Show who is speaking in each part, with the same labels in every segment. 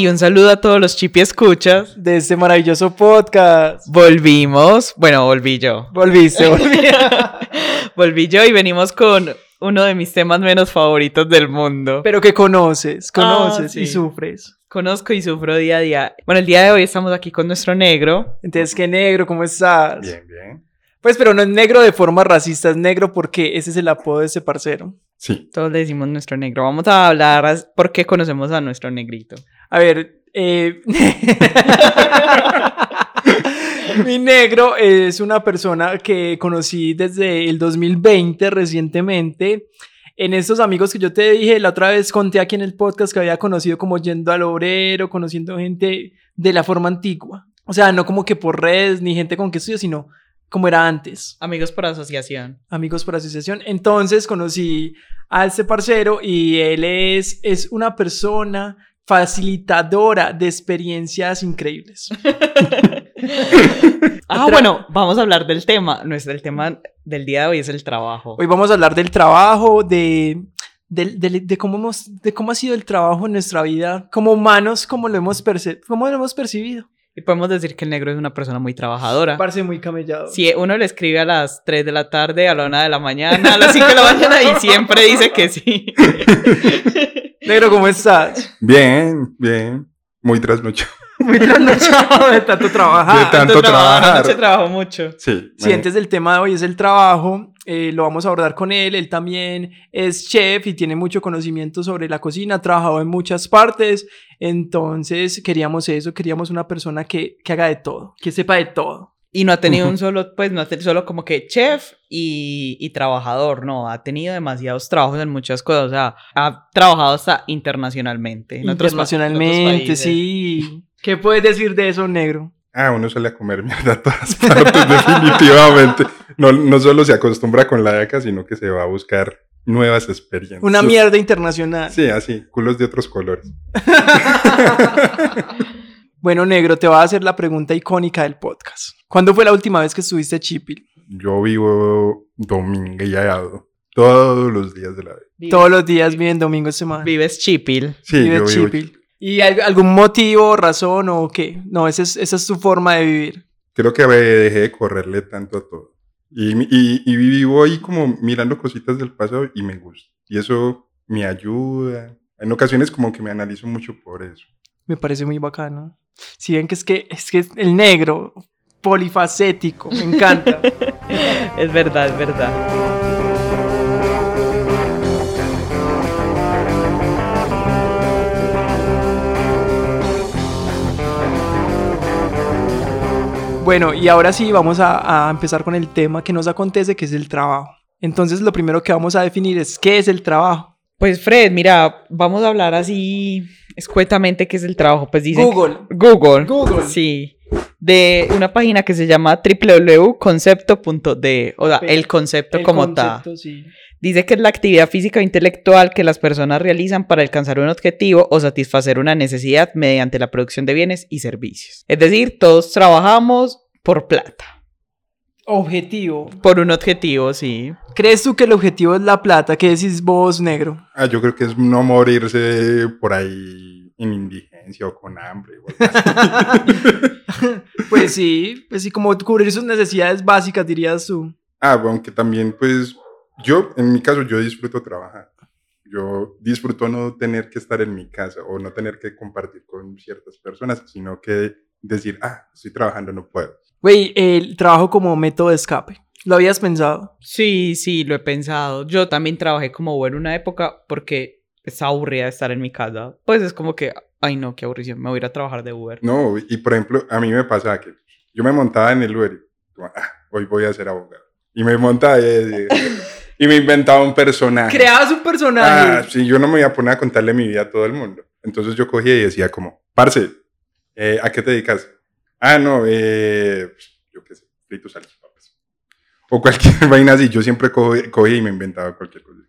Speaker 1: Hey, un saludo a todos los chipi escuchas.
Speaker 2: de este maravilloso podcast.
Speaker 1: Volvimos. Bueno, volví yo.
Speaker 2: Volviste, volví.
Speaker 1: Volví yo y venimos con uno de mis temas menos favoritos del mundo.
Speaker 2: Pero que conoces, conoces
Speaker 1: Ah, sí.
Speaker 2: y sufres.
Speaker 1: Conozco y sufro día a día. Bueno, el día de hoy estamos aquí con nuestro negro.
Speaker 2: Entonces, ¿qué negro? ¿Cómo estás?
Speaker 3: Bien, bien.
Speaker 2: Pues, pero no es negro de forma racista, es negro porque ese es el apodo de ese parcero.
Speaker 3: Sí.
Speaker 1: Todos le decimos nuestro negro. Vamos a hablar as- por qué conocemos a nuestro negrito.
Speaker 2: A ver, eh... Mi negro es una persona que conocí desde el 2020 recientemente. En estos amigos que yo te dije, la otra vez conté aquí en el podcast que había conocido como yendo al obrero, conociendo gente de la forma antigua. O sea, no como que por redes ni gente con que estudio, sino como era antes
Speaker 1: Amigos por asociación.
Speaker 2: amigos por asociación. Entonces conocí a este parcero y él es, es una persona facilitadora de experiencias increíbles.
Speaker 1: Ah, bueno, vamos a hablar del tema. Nuestro el tema del día de hoy es el trabajo.
Speaker 2: Hoy vamos a hablar del trabajo, de, del- del- de, cómo, hemos, de cómo ha sido el trabajo en nuestra vida como humanos, cómo lo hemos, perce- cómo lo hemos percibido.
Speaker 1: Y podemos decir que el negro es una persona muy trabajadora.
Speaker 2: Parece muy camellado.
Speaker 1: Si uno le escribe a las 3 de la tarde, a la 1 de la mañana, a las 5 de la mañana y siempre dice que sí.
Speaker 2: Negro, ¿cómo estás?
Speaker 3: Bien, bien. Muy trasnochado.
Speaker 2: Muy trasnochado de tanto trabajar.
Speaker 3: De tanto trabajar.
Speaker 1: anoche trabajo mucho.
Speaker 3: Sí.
Speaker 2: Sí, antes del tema de hoy es el trabajo, eh, lo vamos a abordar con él, él también es chef y tiene mucho conocimiento sobre la cocina, ha trabajado en muchas partes, entonces queríamos eso, queríamos una persona que, que haga de todo, que sepa de todo.
Speaker 1: Y no ha tenido un solo, pues no ha tenido solo como que chef y, y trabajador, no, ha tenido demasiados trabajos en muchas cosas, o sea, ha trabajado hasta internacionalmente. en otros otros
Speaker 2: Internacionalmente,
Speaker 1: países.
Speaker 2: sí. ¿Qué puedes decir de eso, negro?
Speaker 3: Ah, uno sale a comer mierda a todas partes, definitivamente. No, no solo se acostumbra con la de acá, sino que se va a buscar nuevas experiencias.
Speaker 2: Una mierda internacional.
Speaker 3: Sí, así, culos de otros colores.
Speaker 2: Bueno, negro, te voy a hacer la pregunta icónica del podcast. ¿Cuándo fue la última vez que estuviste a Chipil?
Speaker 3: Yo vivo domingueado todos los días de la vida.
Speaker 2: Todos los días, bien, domingo, semana.
Speaker 1: Vives chipil.
Speaker 3: Sí,
Speaker 2: Vive
Speaker 3: yo vivo
Speaker 2: Chipil. ¿Y al- algún motivo, razón o qué? No, esa es, esa es tu forma de vivir.
Speaker 3: Creo que dejé de correrle tanto a todo. Y, y, y vivo ahí como mirando cositas del pasado y me gusta. Y eso me ayuda. En ocasiones como que me analizo mucho por eso.
Speaker 2: Me parece muy bacano. Si ven que es que es que el negro, polifacético, me encanta.
Speaker 1: Es verdad, es verdad.
Speaker 2: bueno, y ahora sí vamos a, a empezar con el tema que nos acontece, que es el trabajo. Entonces, lo primero que vamos a definir es qué es el trabajo.
Speaker 1: Pues Fred, mira, vamos a hablar así escuetamente qué es el trabajo. Pues dice
Speaker 2: Google.
Speaker 1: Google.
Speaker 2: Google.
Speaker 1: Sí. De una página que se llama www.concepto.de, o sea, el concepto
Speaker 2: El
Speaker 1: como tal.
Speaker 2: concepto, sí.
Speaker 1: Dice que es la actividad física o intelectual que las personas realizan para alcanzar un objetivo o satisfacer una necesidad mediante la producción de bienes y servicios. Es decir, todos trabajamos por plata,
Speaker 2: Objetivo.
Speaker 1: por un objetivo, sí.
Speaker 2: ¿Crees tú que el objetivo es la plata? ¿Qué decís vos, negro?
Speaker 3: Ah, yo creo que es no morirse por ahí en indigencia o con hambre. o algo así.
Speaker 2: Pues sí, pues sí, como cubrir sus necesidades básicas, dirías tú.
Speaker 3: ah, aunque también pues yo, en mi caso, yo disfruto trabajar. Yo disfruto no tener que estar en mi casa o no tener que compartir con ciertas personas, sino que decir, ah, estoy trabajando, no puedo.
Speaker 2: Güey, el trabajo como método de escape. ¿Lo habías pensado?
Speaker 1: Sí, sí, lo he pensado. Yo también trabajé como Uber una época porque estaba aburrida de estar en mi casa. Pues es como que, ay no, qué aburrición, me voy a ir a trabajar de Uber.
Speaker 3: No, y por ejemplo, a mí me pasaba que yo me montaba en el Uber y ah, hoy voy a ser abogado. Y me montaba y, y me inventaba un personaje.
Speaker 2: Creabas un personaje.
Speaker 3: Ah, sí, yo no me iba a poner a contarle mi vida a todo el mundo. Entonces yo cogía y decía como, parce, eh, ¿a qué te dedicas? Ah, no, eh, yo qué sé, fritos salchipapas. O cualquier vaina así. Yo siempre co- cogía y me inventaba cualquier cosa.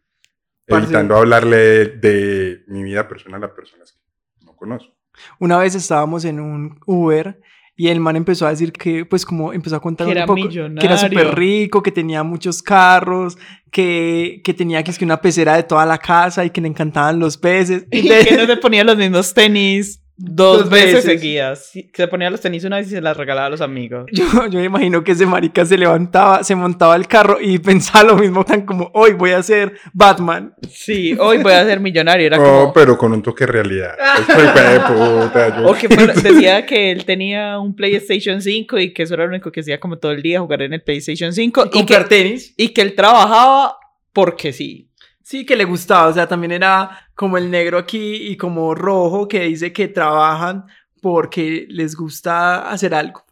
Speaker 2: Parce.
Speaker 3: Evitando hablarle de mi vida personal a personas que no conozco.
Speaker 2: Una vez estábamos en un Uber y el man empezó a decir que, pues como empezó a contar
Speaker 1: Que
Speaker 2: un
Speaker 1: era
Speaker 2: poco, que era
Speaker 1: millonario.
Speaker 2: súper rico, que tenía muchos carros, que, que tenía que es que una pecera de toda la casa y que le encantaban los peces.
Speaker 1: Y que no te ponía los mismos tenis Dos,
Speaker 2: Dos
Speaker 1: veces,
Speaker 2: veces.
Speaker 1: seguidas. Se ponía los tenis una vez y se las regalaba a los amigos.
Speaker 2: Yo, yo me imagino que ese marica se levantaba, se montaba al carro y pensaba lo mismo, tan como, hoy voy a ser Batman.
Speaker 1: Sí, hoy voy a ser millonario. Era
Speaker 3: No,
Speaker 1: como...
Speaker 3: pero con un toque de realidad. Estoy de puta. yo-
Speaker 1: O que fue- decía que él tenía un PlayStation 5 y que eso era lo único que hacía como todo el día, jugar en el PlayStation 5. Y,
Speaker 2: comprar
Speaker 1: que,
Speaker 2: tenis.
Speaker 1: y que él trabajaba porque sí.
Speaker 2: Sí, que le gustaba, o sea, también era como el negro aquí y como rojo que dice que trabajan porque les gusta hacer algo.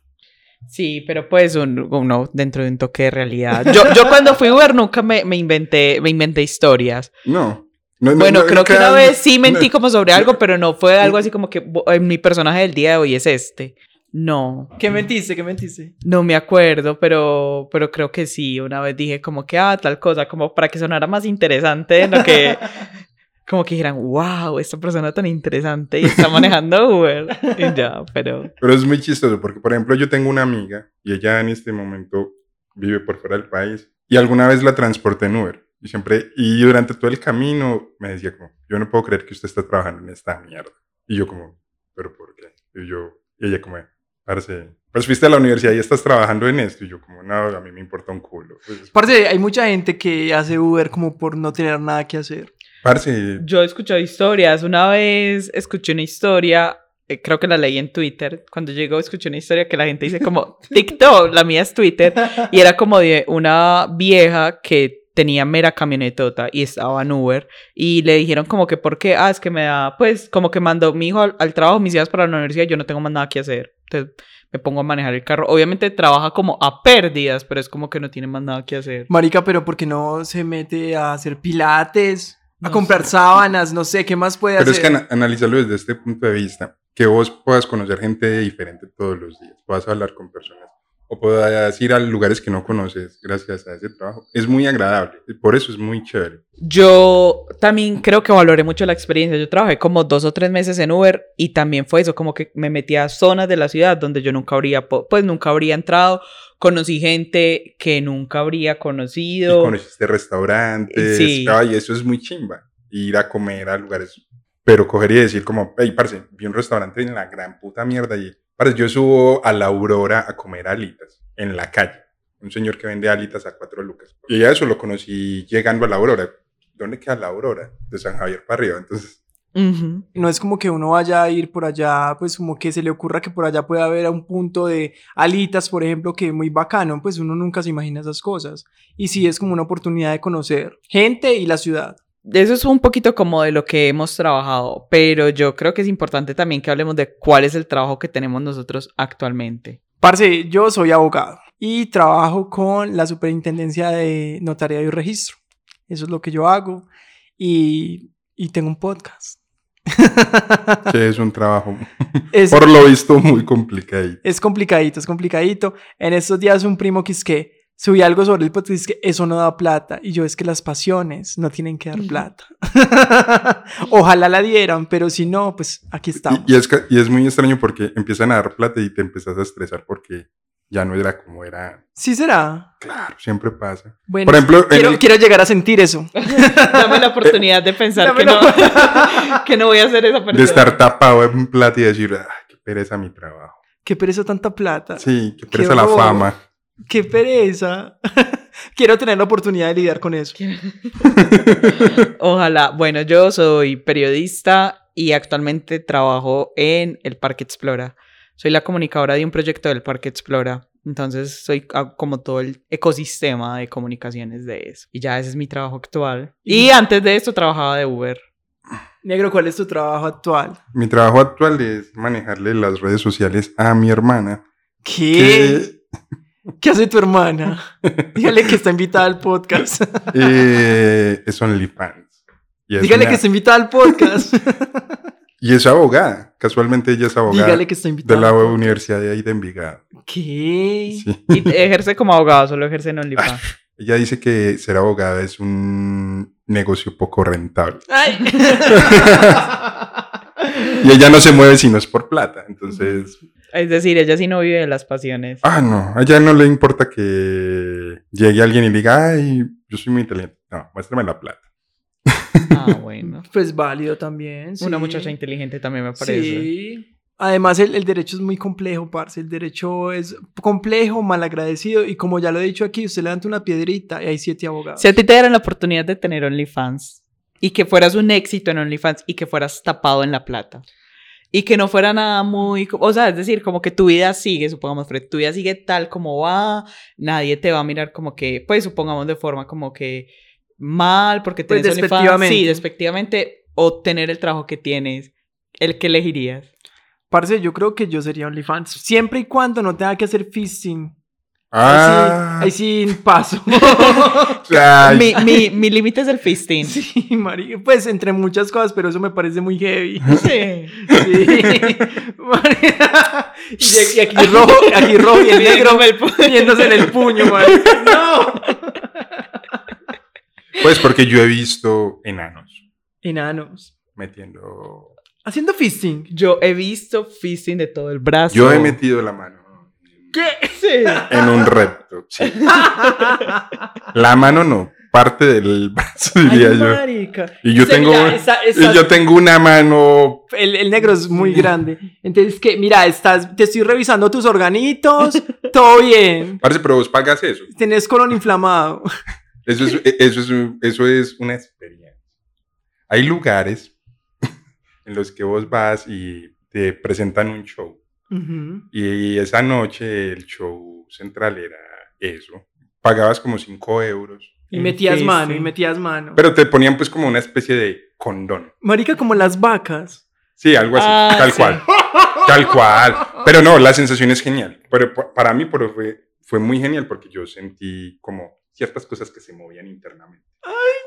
Speaker 1: Sí, pero pues un- uno dentro de un toque de realidad. Yo, yo cuando fui Uber nunca me, me inventé, me inventé historias.
Speaker 3: No. No, no,
Speaker 1: Bueno,
Speaker 3: no,
Speaker 1: creo que una vez sí mentí
Speaker 3: no.
Speaker 1: como sobre algo, pero no fue algo así como que "Bo- mi personaje del día de hoy es este. No,
Speaker 2: ¿Qué mentiste? ¿Qué mentiste?
Speaker 1: no me acuerdo, pero, pero creo que sí. Una vez dije como que, ah, tal cosa, como para que sonara más interesante lo que... Como que dijeran, wow, esta persona tan interesante y está manejando Uber. Y ya, pero...
Speaker 3: Pero es muy chistoso porque, por ejemplo, yo tengo una amiga y ella en este momento vive por fuera del país y alguna vez la transporté en Uber y siempre, y durante todo el camino me decía como, yo no puedo creer que usted está trabajando en esta mierda. Y yo como, ¿pero por qué? Y yo, y ella como, parce, pues fuiste a la universidad y estás trabajando en esto. Y yo como, no, a mí me importa un culo. Pues,
Speaker 2: Parce, hay mucha gente que hace Uber como por no tener nada que hacer.
Speaker 3: parce,
Speaker 1: Yo he escuchado historias. Una vez escuché una historia, eh, creo que la leí en Twitter. Cuando llegó, escuché una historia que la gente dice como TikTok, la mía es Twitter. Y era como de una vieja que tenía mera camionetota y estaba en Uber. Y le dijeron como que, ¿por qué? Ah, es que me da, pues, como que mandó mi hijo al, al trabajo, mis hijas para la universidad, yo no tengo más nada que hacer. Entonces me pongo a manejar el carro. Obviamente trabaja como a pérdidas, pero es como que no tiene más nada que hacer.
Speaker 2: Marica, pero ¿por qué no se mete a hacer pilates? A
Speaker 1: No
Speaker 2: comprar
Speaker 1: sé.
Speaker 2: sábanas, no sé, ¿qué más puede
Speaker 3: pero es
Speaker 2: hacer?
Speaker 3: que ana- analizarlo desde este punto de vista, que vos puedas conocer gente diferente todos los días, puedas hablar con personas o puedas ir a lugares que no conoces gracias a ese trabajo, es muy agradable. y Por eso es muy chévere.
Speaker 1: Yo también creo que valoré mucho la experiencia. Yo trabajé como dos o tres meses en Uber y también fue eso, como que me metí a zonas de la ciudad donde yo nunca habría, pues nunca habría entrado. Conocí gente que nunca habría
Speaker 3: Y
Speaker 1: conocido.
Speaker 3: conociste restaurantes,
Speaker 1: Sí.
Speaker 3: ay, eso es muy chimba, ir a comer a lugares, pero coger y decir como, hey, parce, vi un restaurante en la gran puta mierda y, parce, yo subo a la Aurora a comer alitas en la calle, un señor que vende alitas a cuatro lucas, y ya eso lo conocí llegando a la Aurora, ¿dónde queda la Aurora? De San Javier para arriba, entonces,
Speaker 1: Ujú.
Speaker 2: No es como que uno vaya a ir por allá, pues como que se le ocurra que por allá pueda haber un punto de alitas, por ejemplo, que muy bacano, pues uno nunca se imagina esas cosas. Y sí es como una oportunidad de conocer gente y la ciudad.
Speaker 1: Eso es un poquito como de lo que hemos trabajado, pero yo creo que es importante también que hablemos de cuál es el trabajo que tenemos nosotros actualmente.
Speaker 2: Parce, yo soy abogado y trabajo con la Superintendencia de Notariado y Registro. Eso es lo que yo hago y, y tengo un podcast.
Speaker 3: que es un trabajo,
Speaker 2: Es,
Speaker 3: por lo visto, muy complicado.
Speaker 2: es complicadito, es complicadito. En estos días un primo que es que subí algo sobre el podcast y es que eso no da plata. Y yo es que las pasiones no tienen que dar plata. Ojalá la dieran, pero si no, pues aquí estamos.
Speaker 3: Y, y es, que- y es muy extraño porque empiezan a dar plata y te empiezas a estresar porque ya no era como era.
Speaker 2: Sí será.
Speaker 3: Claro, siempre pasa.
Speaker 2: Bueno,
Speaker 3: Por ejemplo,
Speaker 2: quiero,
Speaker 3: el-
Speaker 2: quiero llegar a sentir eso.
Speaker 1: Dame la oportunidad de pensar que no, que no voy a ser esa persona.
Speaker 3: de estar tapado en plata y decir, "Ay, qué pereza mi trabajo.
Speaker 2: Qué pereza tanta plata.
Speaker 3: Sí, qué pereza la fama.
Speaker 2: Qué pereza. Quiero tener la oportunidad de lidiar con eso.
Speaker 1: Ojalá. Bueno, yo soy periodista y actualmente trabajo en el Parque Explora. Soy la comunicadora de un proyecto del Parque Explora. Entonces soy como todo el ecosistema de comunicaciones de eso. Y ya ese es mi trabajo actual. Y antes de esto trabajaba de Uber.
Speaker 2: Negro, ¿cuál es tu trabajo actual?
Speaker 3: Mi trabajo actual es manejarle las redes sociales a mi hermana.
Speaker 2: ¿Qué?
Speaker 3: Que
Speaker 2: ¿Qué hace tu hermana? Dígale que está invitada al podcast.
Speaker 3: eh, es OnlyFans. Y es
Speaker 2: Dígale
Speaker 3: una-
Speaker 2: que está invitada al podcast.
Speaker 3: Y es abogada. Casualmente ella es abogada
Speaker 2: Dígale que está invitada.
Speaker 3: de la. Universidad de ahí de Envigado.
Speaker 2: ¿Qué?
Speaker 3: Sí.
Speaker 1: Y ejerce como abogado, solo ejerce en OnlyFans.
Speaker 3: Ella dice que ser abogada es un negocio poco rentable.
Speaker 2: Ay.
Speaker 3: Y ella no se mueve si no es por plata. Entonces,
Speaker 1: Es decir, ella sí no vive de las pasiones.
Speaker 3: ah, no, a ella no le importa que llegue alguien y diga, ay, yo soy muy inteligente. No, muéstrame la plata.
Speaker 1: Ah, bueno.
Speaker 2: Pues válido también.
Speaker 1: Una
Speaker 2: sí.
Speaker 1: muchacha inteligente también me parece.
Speaker 2: Sí. Además, el, el derecho es muy complejo, parce. El derecho es complejo, malagradecido. Y como ya lo he dicho aquí, usted levanta una piedrita y hay siete abogados.
Speaker 1: Si a ti te dieran la oportunidad de tener OnlyFans y que fueras un éxito en OnlyFans y que fueras tapado en la plata y que no fuera nada muy, o sea, es decir, como que tu vida sigue, supongamos, Fred, tu vida sigue tal como va, nadie te va a mirar como que, pues supongamos de forma como que mal porque
Speaker 2: Pues,
Speaker 1: tienes OnlyFans,
Speaker 2: despectivamente.
Speaker 1: sí, despectivamente, o tener el trabajo que tienes, el que elegirías.
Speaker 2: Parce, yo creo que yo sería OnlyFans. Siempre y cuando no tenga que hacer fisting.
Speaker 3: Ah,
Speaker 2: Ahí sí, ahí sí paso.
Speaker 1: Mi, mi, mi límite es el fisting.
Speaker 2: sí, marica. Pues entre muchas cosas, pero eso me parece muy heavy.
Speaker 1: Sí.
Speaker 2: Sí. Y, y aquí rojo, aquí rojo y el negro viéndose en el puño, marica. No.
Speaker 3: Pues porque yo he visto enanos
Speaker 2: Enanos.
Speaker 3: metiendo.
Speaker 2: Haciendo fisting.
Speaker 1: Yo he visto fisting de todo el brazo.
Speaker 3: Yo he metido la mano
Speaker 2: ¿Qué?
Speaker 1: Sí.
Speaker 3: en un repto. sí. La mano no, parte del brazo diría
Speaker 2: Ay,
Speaker 3: yo.
Speaker 2: marica.
Speaker 3: Y yo
Speaker 2: O sea,
Speaker 3: tengo,
Speaker 2: mira, esa-
Speaker 3: y yo tengo una mano.
Speaker 2: el, el negro es muy grande. Entonces, que mira, estás, te estoy revisando tus organitos, todo bien.
Speaker 3: Parece, pero vos pagas eso.
Speaker 2: Tenés colon inflamado.
Speaker 3: Eso es, eso es, eso es una experiencia. Hay lugares en los que vos vas y te presentan un show.
Speaker 2: Ujú.
Speaker 3: Y esa noche el show central era eso. Pagabas como 5 euros.
Speaker 2: Y metías mano, y metías mano.
Speaker 3: Pero te ponían pues como una especie de condón.
Speaker 2: Marica, como las vacas.
Speaker 3: Sí, algo así.
Speaker 1: Ah,
Speaker 3: tal
Speaker 1: sí.
Speaker 3: cual. Tal cual. Pero no, la sensación es genial. Pero pa- para mí pero fue, fue muy genial porque yo sentí como ciertas cosas que se movían internamente.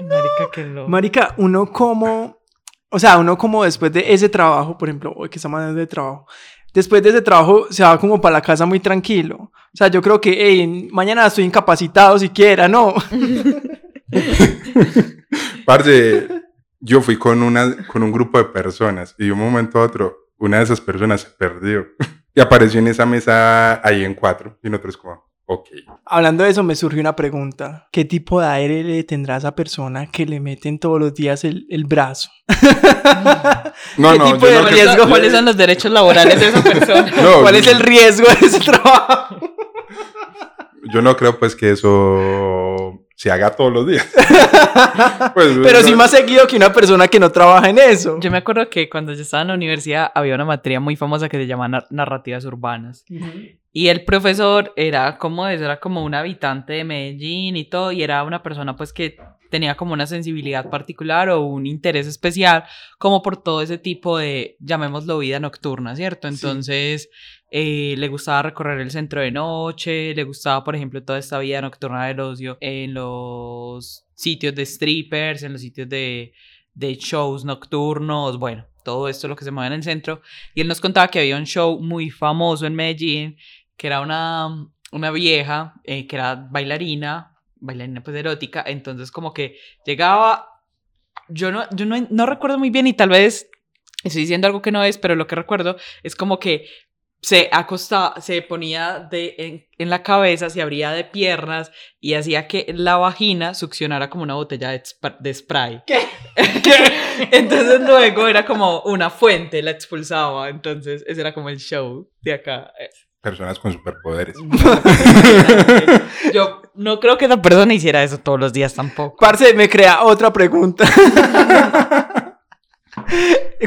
Speaker 1: Marica, qué loco.
Speaker 2: Marica, uno como, o sea, uno como después de ese trabajo, por ejemplo, hoy que estamos hablando de trabajo, después de ese trabajo se va como para la casa muy tranquilo. O sea, yo creo que, hey, mañana estoy incapacitado siquiera, ¿no?
Speaker 3: Parce, yo fui con, una, con un grupo de personas y de un momento a otro una de esas personas se perdió y apareció en esa mesa ahí en cuatro y nosotros como, ok.
Speaker 2: Hablando de eso, me surgió una pregunta. ¿Qué tipo de aire le tendrá a esa persona que le meten todos los días el, el brazo?
Speaker 3: No,
Speaker 2: ¿Qué
Speaker 3: no,
Speaker 2: tipo de
Speaker 3: no
Speaker 1: ¿Cuáles,
Speaker 3: creo-
Speaker 1: son,
Speaker 2: riesgo?
Speaker 1: cuáles son los derechos laborales de esa persona?
Speaker 3: No,
Speaker 2: ¿Cuál es el riesgo de ese trabajo?
Speaker 3: Yo no creo pues que eso se haga todos los días. Pues,
Speaker 2: Pero
Speaker 3: no-
Speaker 2: sí más seguido que una persona que no trabaja en eso.
Speaker 1: Yo me acuerdo que cuando yo estaba en la universidad había una materia muy famosa que se llama nar- narrativas urbanas. Y el profesor era como era como un habitante de Medellín y todo, y era una persona pues que tenía como una sensibilidad particular o un interés especial como por todo ese tipo de, llamémoslo vida nocturna, ¿cierto?
Speaker 2: Sí.
Speaker 1: Entonces eh, le gustaba recorrer el centro de noche, le gustaba por ejemplo toda esta vida nocturna del ocio en los sitios de strippers, en los sitios de, de shows nocturnos, bueno, todo esto lo que se mueve en el centro. Y él nos contaba que había un show muy famoso en Medellín, que era una, una vieja, eh, que era bailarina, bailarina pues erótica, entonces como que llegaba, yo no, yo no, no recuerdo muy bien y tal vez estoy diciendo algo que no es, pero lo que recuerdo es como que se acostaba, se ponía de, en, en la cabeza, se abría de piernas y hacía que la vagina succionara como una botella de spray.
Speaker 2: ¿Qué?
Speaker 1: Entonces luego era como una fuente, la expulsaba. Entonces ese era como el show de acá.
Speaker 3: Personas con superpoderes.
Speaker 1: Yo no creo que esa persona hiciera eso todos los días tampoco.
Speaker 2: Parce, me crea otra pregunta.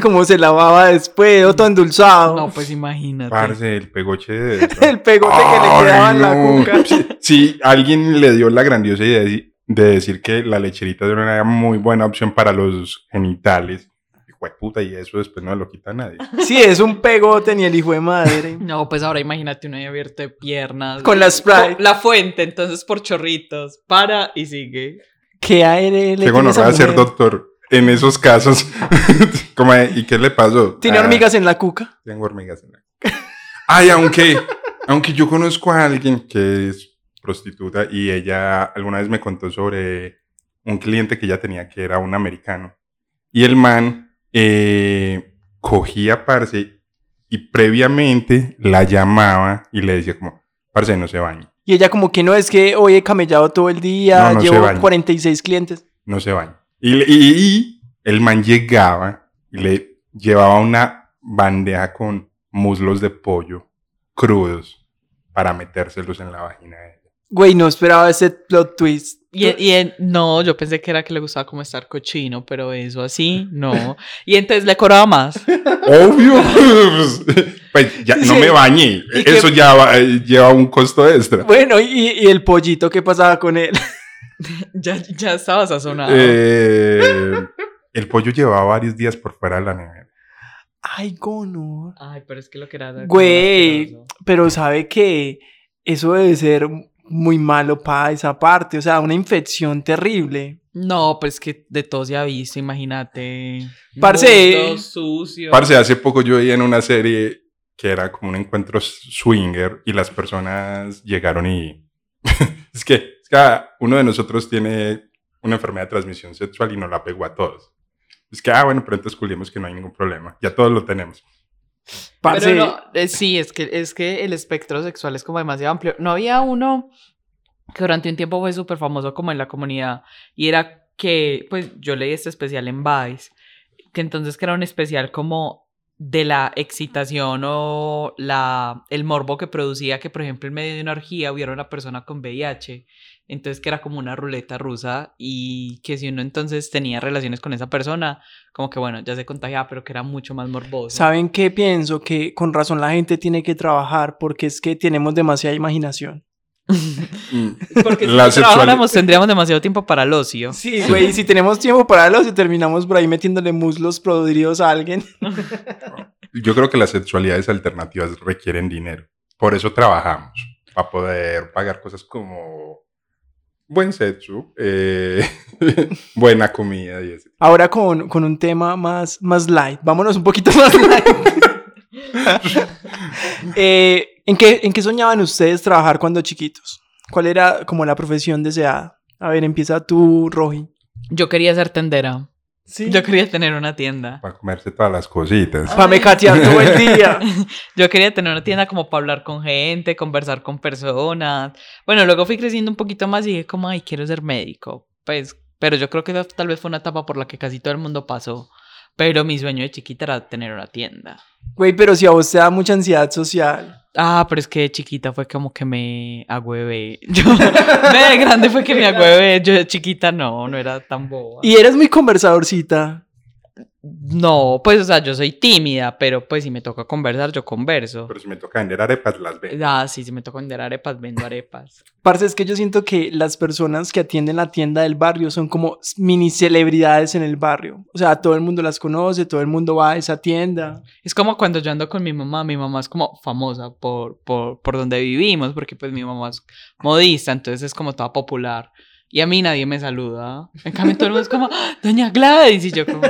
Speaker 2: ¿Cómo se lavaba después? ¿O todo endulzado?
Speaker 1: No, pues imagínate.
Speaker 3: Parce, el pegoche de...
Speaker 2: El pegote que le quedaba en la
Speaker 3: no.
Speaker 2: cuca.
Speaker 3: Sí, sí, alguien le dio la grandiosa idea de, de decir que la lecherita era una muy buena opción para los genitales. Puta, y eso después no lo quita nadie.
Speaker 2: Sí, es un pegote ni el hijo de madre.
Speaker 1: No, pues ahora imagínate uno ahí abierto de piernas.
Speaker 2: Con la spray.
Speaker 1: La fuente, entonces por chorritos. Para y sigue.
Speaker 2: ¿Qué aire le
Speaker 3: Qué
Speaker 2: tiene esa
Speaker 3: gonorrea ser doctor en esos casos. Como ¿Y qué le pasó?
Speaker 2: ¿Tiene
Speaker 3: Ah,
Speaker 2: hormigas en la cuca?
Speaker 3: Tengo hormigas en la Ay, aunque, aunque yo conozco a alguien que es prostituta y ella alguna vez me contó sobre un cliente que ella tenía que era un americano. Y el man eh, cogía, parce, y previamente la llamaba y le decía como, parce, no se bañe,
Speaker 2: Y ella como que no, es que hoy he camellado todo el día,
Speaker 3: No, no
Speaker 2: llevo
Speaker 3: baña.
Speaker 2: 46 clientes.
Speaker 3: no se bañe. Y, y- y el man llegaba y le llevaba una bandeja con muslos de pollo crudos para metérselos en la vagina de ella.
Speaker 2: Güey, no esperaba ese plot twist.
Speaker 1: Y, y no, yo pensé que era que le gustaba como estar cochino, pero eso así, no. Y entonces le cobraba más.
Speaker 3: Obvio. pues ya no
Speaker 2: Sí.
Speaker 3: me bañé.
Speaker 2: ¿Y qué-
Speaker 3: Eso ya va- eh, lleva un costo extra.
Speaker 2: Bueno, y, y el pollito, ¿qué pasaba con él?
Speaker 1: ya, ya estaba sazonado.
Speaker 3: Eh, el pollo llevaba varios días por fuera de la nevera.
Speaker 2: Ay, gono.
Speaker 1: Ay, pero es que lo que era.
Speaker 2: Güey, pero sabe que eso debe ser muy malo para esa parte, o sea, una infección terrible.
Speaker 1: No, pues que de todo se ha visto, imagínate.
Speaker 2: Parce.
Speaker 1: Muslos sucios.
Speaker 3: Parce, hace poco yo vi en una serie que era como un encuentro swinger y las personas llegaron y... es que, es que ah, uno de nosotros tiene una enfermedad de transmisión sexual y nos la pegó a todos. Es que, ah, bueno, pero entonces culiemos que no hay ningún problema. Ya todos lo tenemos.
Speaker 2: Parce,
Speaker 1: Pero eh, sí, es que, es que el espectro sexual es como demasiado amplio. No había uno que durante un tiempo fue súper famoso como en la comunidad y era que, pues yo leí este especial en Vice, que entonces que era un especial como de la excitación o la, el morbo que producía que, por ejemplo, en medio de una orgía hubiera una persona con VIH. Entonces que era como una ruleta rusa y que si uno entonces tenía relaciones con esa persona, como que bueno, ya se contagiaba, pero que era mucho más morboso.
Speaker 2: ¿saben qué pienso? Que con razón la gente tiene que trabajar porque es que tenemos demasiada imaginación.
Speaker 3: Mm.
Speaker 1: Porque si
Speaker 3: La
Speaker 1: trabajáramos tendríamos demasiado tiempo para el ocio.
Speaker 2: Sí, güey, si tenemos tiempo para los y terminamos por ahí metiéndole muslos podridos a alguien.
Speaker 3: Yo creo que las sexualidades alternativas requieren dinero. Por eso trabajamos. Para poder pagar cosas como buen sexo, eh, buena comida y ese.
Speaker 2: Ahora con, con un tema más, más light. Vámonos un poquito más light. Eh, ¿en, qué, ¿En qué soñaban ustedes trabajar cuando chiquitos? ¿Cuál era como la profesión deseada? A ver, empieza tú, Roji.
Speaker 1: Yo quería ser tendera.
Speaker 2: Sí.
Speaker 1: Yo quería tener una tienda.
Speaker 3: Para comerse todas las cositas.
Speaker 2: Para mecatear todo el día.
Speaker 1: Yo quería tener una tienda como para hablar con gente, conversar con personas. Bueno, luego fui creciendo un poquito más y dije como, ay, quiero ser médico. Pues, pero yo creo que tal vez fue una etapa por la que casi todo el mundo pasó. Pero mi sueño de chiquita era tener una tienda.
Speaker 2: Güey, pero si a vos te da mucha ansiedad social.
Speaker 1: Ah, pero es que de chiquita fue como que me agüevé. Yo, de grande fue que me agüevé. Yo de chiquita no, no era tan boba.
Speaker 2: Y eres muy conversadorcita.
Speaker 1: No, pues, o sea, yo soy tímida, pero pues si me toca conversar, yo converso.
Speaker 3: Pero si me toca vender arepas, las vendo.
Speaker 1: Ah, sí, si me toca vender arepas, vendo arepas.
Speaker 2: Parce, es que yo siento que las personas que atienden la tienda del barrio son como mini celebridades en el barrio. O sea, todo el mundo las conoce, todo el mundo va a esa tienda.
Speaker 1: Es como cuando yo ando con mi mamá, mi mamá es como famosa por, por, por donde vivimos, porque pues mi mamá es modista, entonces es como toda popular. Y a mí nadie me saluda. En cambio todo el mundo es como, "Ah, Doña Gladys, y yo como,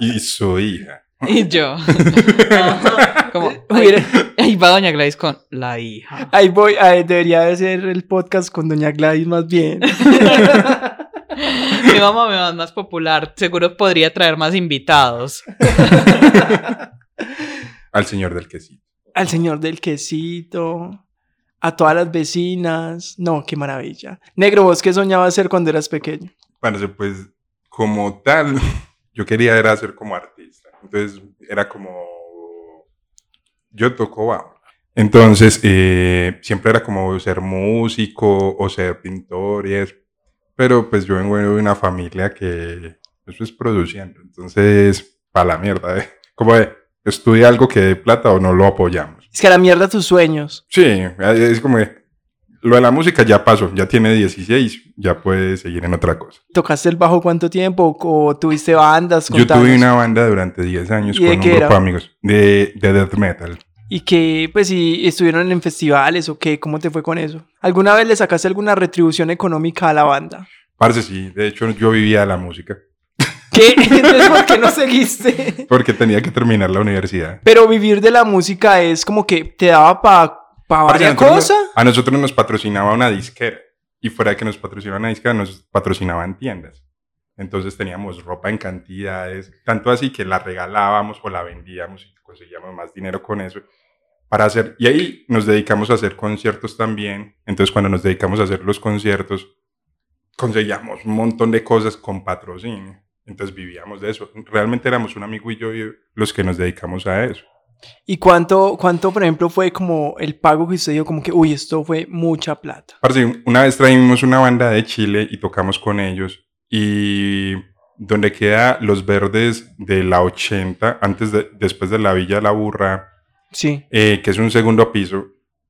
Speaker 3: Y su hija.
Speaker 1: y yo. Como, ahí, ahí va Doña Gladys con la hija.
Speaker 2: Ahí voy, ahí debería de ser el podcast con Doña Gladys más bien.
Speaker 1: Mi mamá me va más popular, seguro podría traer más invitados.
Speaker 3: Al señor del quesito.
Speaker 2: Al señor del quesito, a todas las vecinas. No, qué maravilla. Negro, ¿vos qué soñabas hacer cuando eras pequeño?
Speaker 3: Parce, pues, como tal, yo quería era ser como artista. Entonces, era como. Yo toco bajo. Entonces, eh, siempre era como ser músico o ser pintor y eso. Pero pues yo vengo de una familia que eso es produciendo. Entonces, para la mierda, ¿eh? Como de, estudia algo que dé plata o no lo apoyamos.
Speaker 2: Es que a la mierda tus sueños.
Speaker 3: Sí, es como que lo de la música ya pasó, ya tiene 16, ya puede seguir en otra cosa.
Speaker 2: ¿Tocaste el bajo cuánto tiempo? ¿O tuviste bandas?
Speaker 3: Yo tuve
Speaker 2: Contanos.
Speaker 3: una banda durante 10 años
Speaker 2: ¿Y
Speaker 3: con un grupo
Speaker 2: era?
Speaker 3: de amigos de, de death metal.
Speaker 2: ¿Y que, pues, si estuvieron en festivales o qué? ¿Cómo te fue con eso? ¿Alguna vez le sacaste alguna retribución económica a la banda?
Speaker 3: Parce, sí, de hecho yo vivía de la música
Speaker 2: ¿Qué? Entonces, ¿por qué no seguiste?
Speaker 3: porque tenía que terminar la universidad.
Speaker 2: Pero vivir de la música es como que te daba para pa varias cosas.
Speaker 3: A nosotros nos patrocinaba una disquera y fuera de que nos patrocinaba una disquera, nos patrocinaban tiendas. Entonces teníamos ropa en cantidades, tanto así que la regalábamos o la vendíamos y conseguíamos más dinero con eso para hacer. Y ahí nos dedicamos a hacer conciertos también. Entonces cuando nos dedicamos a hacer los conciertos, conseguíamos un montón de cosas con patrocinio. Entonces vivíamos de eso. Realmente éramos un amigo y yo los que nos dedicamos a eso.
Speaker 2: ¿Y cuánto, cuánto, por ejemplo, fue como el pago que usted dijo, como que, uy, esto fue mucha plata?
Speaker 3: Parce, una vez traímos una banda de Chile y tocamos con ellos y donde queda Los Verdes de la 80, antes de, después de la Villa La Burra,
Speaker 2: Sí.
Speaker 3: eh, que es un segundo piso.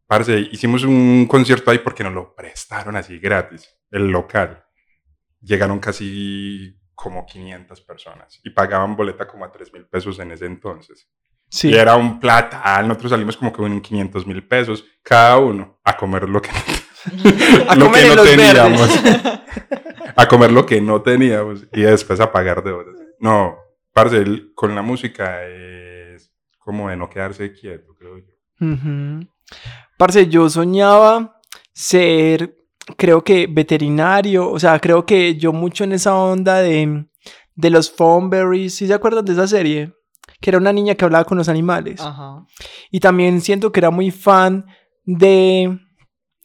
Speaker 3: Parce, hicimos un concierto ahí porque nos lo prestaron así gratis, el local. Llegaron casi como 500 personas y pagaban boleta como a 3 mil pesos en ese entonces.
Speaker 2: Sí.
Speaker 3: Y era un platal, nosotros salimos como que con 500 mil pesos cada uno a comer lo que,
Speaker 2: A
Speaker 3: lo
Speaker 2: comer
Speaker 3: que
Speaker 2: en
Speaker 3: no
Speaker 2: los
Speaker 3: teníamos. a comer lo que no teníamos y después a pagar deudas. No, parce, con la música es como de no quedarse quieto, creo yo.
Speaker 2: Ujú. Parce, yo soñaba ser, creo que veterinario, o sea, creo que yo mucho en esa onda de, de los Thornberries, ¿sí se acuerdan de esa serie? Que era una niña que hablaba con los animales.
Speaker 1: Ajá.
Speaker 2: Y también siento que era muy fan de,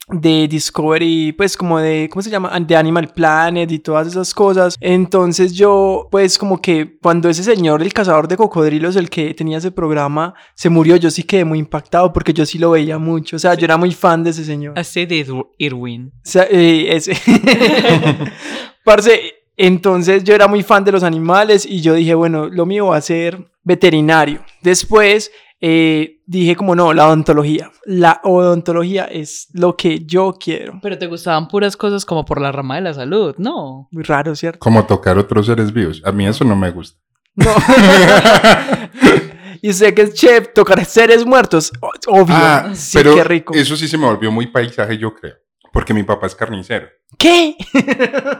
Speaker 2: de Discovery, pues como de, ¿cómo se llama? De Animal Planet y todas esas cosas. Entonces yo, pues como que cuando ese señor, el cazador de cocodrilos, el que tenía ese programa, se murió, yo sí quedé muy impactado porque yo sí lo veía mucho. O sea, yo era muy fan de ese señor.
Speaker 1: Así de Irw- Irwin.
Speaker 2: O sea, eh, ese. Parce, entonces yo era muy fan de los animales y yo dije, bueno, lo mío va a ser veterinario. Después eh, dije como no, la odontología. La odontología es lo que yo quiero.
Speaker 1: Pero te gustaban puras cosas como por la rama de la salud, ¿no?
Speaker 2: Muy raro, ¿cierto?
Speaker 3: Como tocar otros seres vivos. A mí eso no me gusta.
Speaker 2: No. y sé que es chef, tocar seres muertos. Obvio.
Speaker 3: Ah,
Speaker 2: sí,
Speaker 3: pero
Speaker 2: qué rico.
Speaker 3: eso sí se me volvió muy paisaje, yo creo. Porque mi papá es carnicero.
Speaker 2: ¿Qué?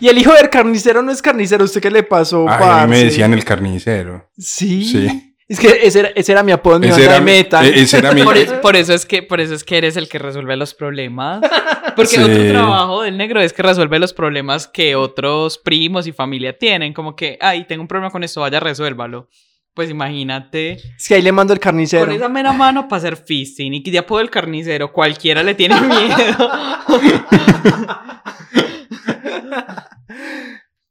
Speaker 2: y el hijo del carnicero no es carnicero. ¿Usted qué le pasó,
Speaker 3: Ay, a mí me decían el carnicero.
Speaker 2: Sí.
Speaker 3: Sí.
Speaker 2: Es que ese era, ese era mi apodo en mi
Speaker 3: era,
Speaker 2: metal.
Speaker 3: e- ese era mi...
Speaker 1: Por, es- por eso es que, por eso es que eres el que resuelve los problemas. Porque
Speaker 3: Sí.
Speaker 1: otro trabajo del negro es que resuelve los problemas que otros primos y familia tienen. Como que, ay, tengo un problema con esto, vaya, resuélvalo. Pues imagínate,
Speaker 2: Es que ahí le mando el carnicero.
Speaker 1: con esa mera mano para hacer fisting y que ya puedo el carnicero, cualquiera le tiene miedo.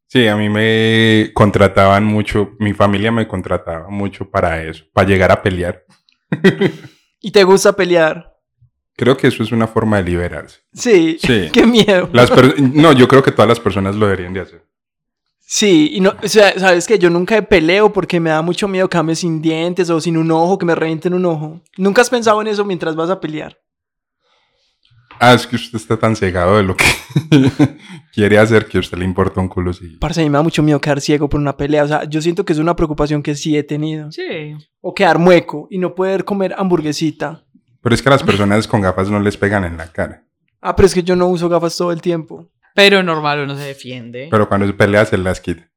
Speaker 3: Sí, a mí me contrataban mucho, mi familia me contrataba mucho para eso, para llegar a pelear.
Speaker 2: ¿Y te gusta pelear?
Speaker 3: Creo que eso es una forma de liberarse.
Speaker 2: Sí.
Speaker 3: Sí.
Speaker 2: Qué miedo.
Speaker 3: Las no, yo creo que todas las personas lo deberían de hacer.
Speaker 2: Sí, y no, o sea, sabes que yo nunca peleo porque me da mucho miedo que sin dientes o sin un ojo, que me revienten un ojo. ¿Nunca has pensado en eso mientras vas a pelear?
Speaker 3: Ah, es que usted está tan cegado de lo que quiere hacer que a usted le importa un culo. Sí.
Speaker 2: Parce, a mí me da mucho miedo quedar ciego por una pelea. O sea, yo siento que es una preocupación que sí he tenido.
Speaker 1: Sí.
Speaker 2: O quedar mueco y no poder comer hamburguesita.
Speaker 3: Pero es que a las personas con gafas no les pegan en la cara.
Speaker 2: Ah, pero es que yo no uso gafas todo el tiempo.
Speaker 1: Pero normal, uno se defiende.
Speaker 3: Pero cuando se pelea se las quita.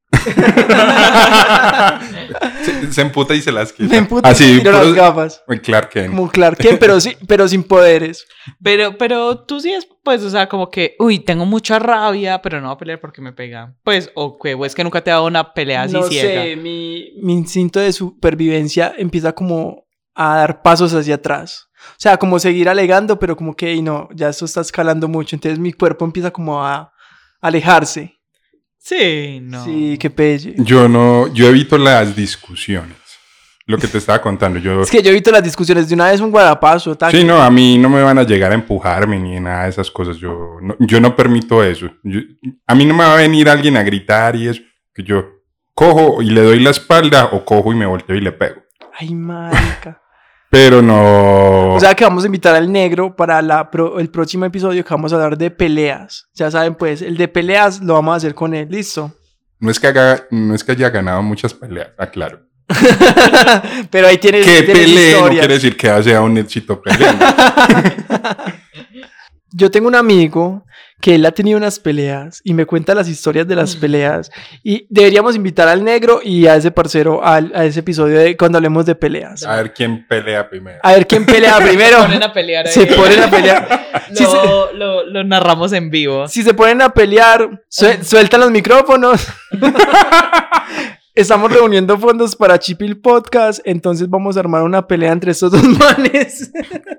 Speaker 3: Se, se emputa y se las quita.
Speaker 2: Me emputo
Speaker 3: Así,
Speaker 2: y tiro las gafas.
Speaker 3: Muy Clark Kent.
Speaker 2: Como Clark Kent, pero, sí, pero sin poderes.
Speaker 1: Pero, pero tú sí es, pues, o sea, como que, uy, tengo mucha rabia, pero no voy a pelear porque me pegan. Pues, o que, o es que nunca te ha dado una pelea así
Speaker 2: no
Speaker 1: ciega.
Speaker 2: sé, mi, mi instinto de supervivencia empieza como a dar pasos hacia atrás. O sea, como seguir alegando, pero como que "Ey, no, ya esto está escalando mucho. Entonces mi cuerpo empieza como a alejarse.
Speaker 1: Sí, no.
Speaker 2: Sí, qué pelle.
Speaker 3: Yo no, yo evito las discusiones. Lo que te estaba contando, yo...
Speaker 2: Es que yo he visto las discusiones de una vez un guadapazo, tac.
Speaker 3: Sí, no, a mí no me van a llegar a empujarme ni nada de esas cosas. Yo no, yo no permito eso. Yo- a mí no me va a venir alguien a gritar y eso. Que yo cojo y le doy la espalda o cojo y me volteo y le pego.
Speaker 2: Ay, marica.
Speaker 3: Pero no...
Speaker 2: O sea que vamos a invitar al negro para la pro- el próximo episodio que vamos a hablar de peleas. Ya saben, pues, el de peleas lo vamos a hacer con él. Listo.
Speaker 3: no, es que haga, no es que haya ganado muchas peleas, aclaro.
Speaker 2: pero ahí tienes,
Speaker 3: Que pelee no quiere decir que sea un éxito peleando.
Speaker 2: Yo tengo un amigo que él ha tenido unas peleas y me cuenta las historias de las peleas. Y deberíamos invitar al negro y a ese parcero al- a ese episodio de cuando hablemos de peleas.
Speaker 3: A ver quién pelea primero.
Speaker 2: A ver quién pelea primero.
Speaker 1: Se ponen a pelear ahí.
Speaker 2: Se ponen a pelear. Si se,
Speaker 1: Lo, lo, lo narramos en vivo.
Speaker 2: si se ponen a pelear, sue- sueltan los micrófonos. Estamos reuniendo fondos para Chipil Podcast, entonces vamos a armar una pelea entre estos dos manes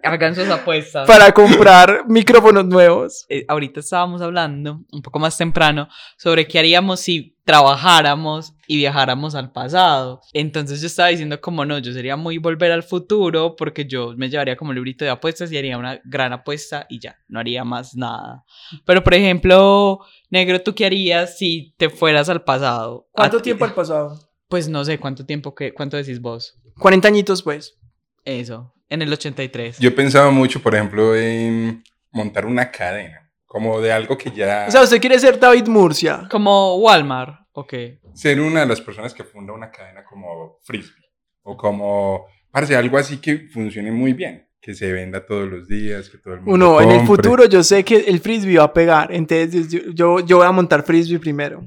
Speaker 1: Hagan sus apuestas.
Speaker 2: para comprar micrófonos nuevos.
Speaker 1: eh, ahorita estábamos hablando, un poco más temprano, sobre qué haríamos si trabajáramos y viajáramos al pasado. Entonces yo estaba diciendo como no, yo sería muy volver al futuro porque yo me llevaría como librito de apuestas y haría una gran apuesta y ya, no haría más nada. Pero por ejemplo, negro, ¿tú qué harías si te fueras al pasado?
Speaker 2: ¿Cuánto tiempo al pasado?
Speaker 1: Pues no sé, ¿cuánto tiempo, que, cuánto decís vos?
Speaker 2: 40 añitos, pues.
Speaker 1: Eso, en el 83.
Speaker 3: Yo pensaba mucho, por ejemplo, en montar una cadena, como de algo que ya...
Speaker 2: O sea, usted quiere ser David Murcia.
Speaker 1: Como Walmart, ok.
Speaker 3: ser una de las personas que funda una cadena como Frisbee o como, parece algo así que funcione muy bien, que se venda todos los días, que todo el mundo
Speaker 2: Uno, en el futuro yo sé que el frisbee va a pegar. Entonces yo, yo, yo voy a montar frisbee primero.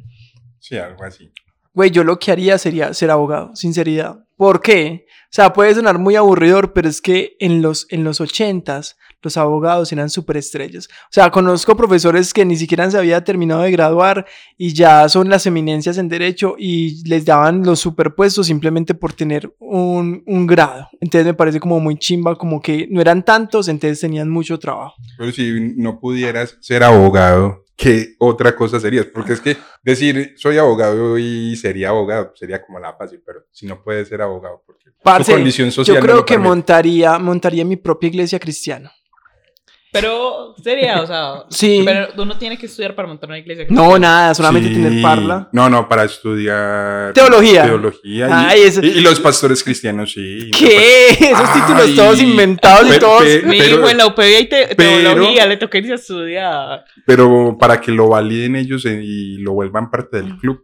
Speaker 3: Sí, algo así.
Speaker 2: Güey, yo lo que haría sería ser abogado, sinceridad. ¿Por qué? O sea, puede sonar muy aburridor, pero es que en los, en los 80s los abogados eran superestrellas. O sea, conozco profesores que ni siquiera se había terminado de graduar y ya son las eminencias en derecho y les daban los superpuestos simplemente por tener un, un grado. Entonces me parece como muy chimba, como que no eran tantos, entonces tenían mucho trabajo.
Speaker 3: Pero si no pudieras ser abogado, ¿qué otra cosa serías? Porque es que decir soy abogado y sería abogado sería como la fácil, pero si no puedes ser abogado, porque
Speaker 2: Parce,
Speaker 3: tu condición social
Speaker 2: Yo creo que
Speaker 3: permite.
Speaker 2: montaría, montaría mi propia iglesia cristiana.
Speaker 1: Pero sería, o sea,
Speaker 2: Sí.
Speaker 1: pero uno tiene que estudiar para montar una iglesia.
Speaker 2: No, nada, solamente
Speaker 3: Sí.
Speaker 2: tener parla.
Speaker 3: No, no, para estudiar
Speaker 2: Teología.
Speaker 3: Teología. y-
Speaker 2: Ay, eso-
Speaker 3: y, y los pastores cristianos, sí.
Speaker 2: ¿Qué? Esos títulos
Speaker 3: Ay,
Speaker 2: todos inventados y todos.
Speaker 3: pe-
Speaker 1: Mi
Speaker 3: pero-
Speaker 1: hijo en la UPB hay te-
Speaker 3: pero-
Speaker 1: teología, le toca irse a estudiar.
Speaker 3: Pero para que lo validen ellos y lo vuelvan parte del club,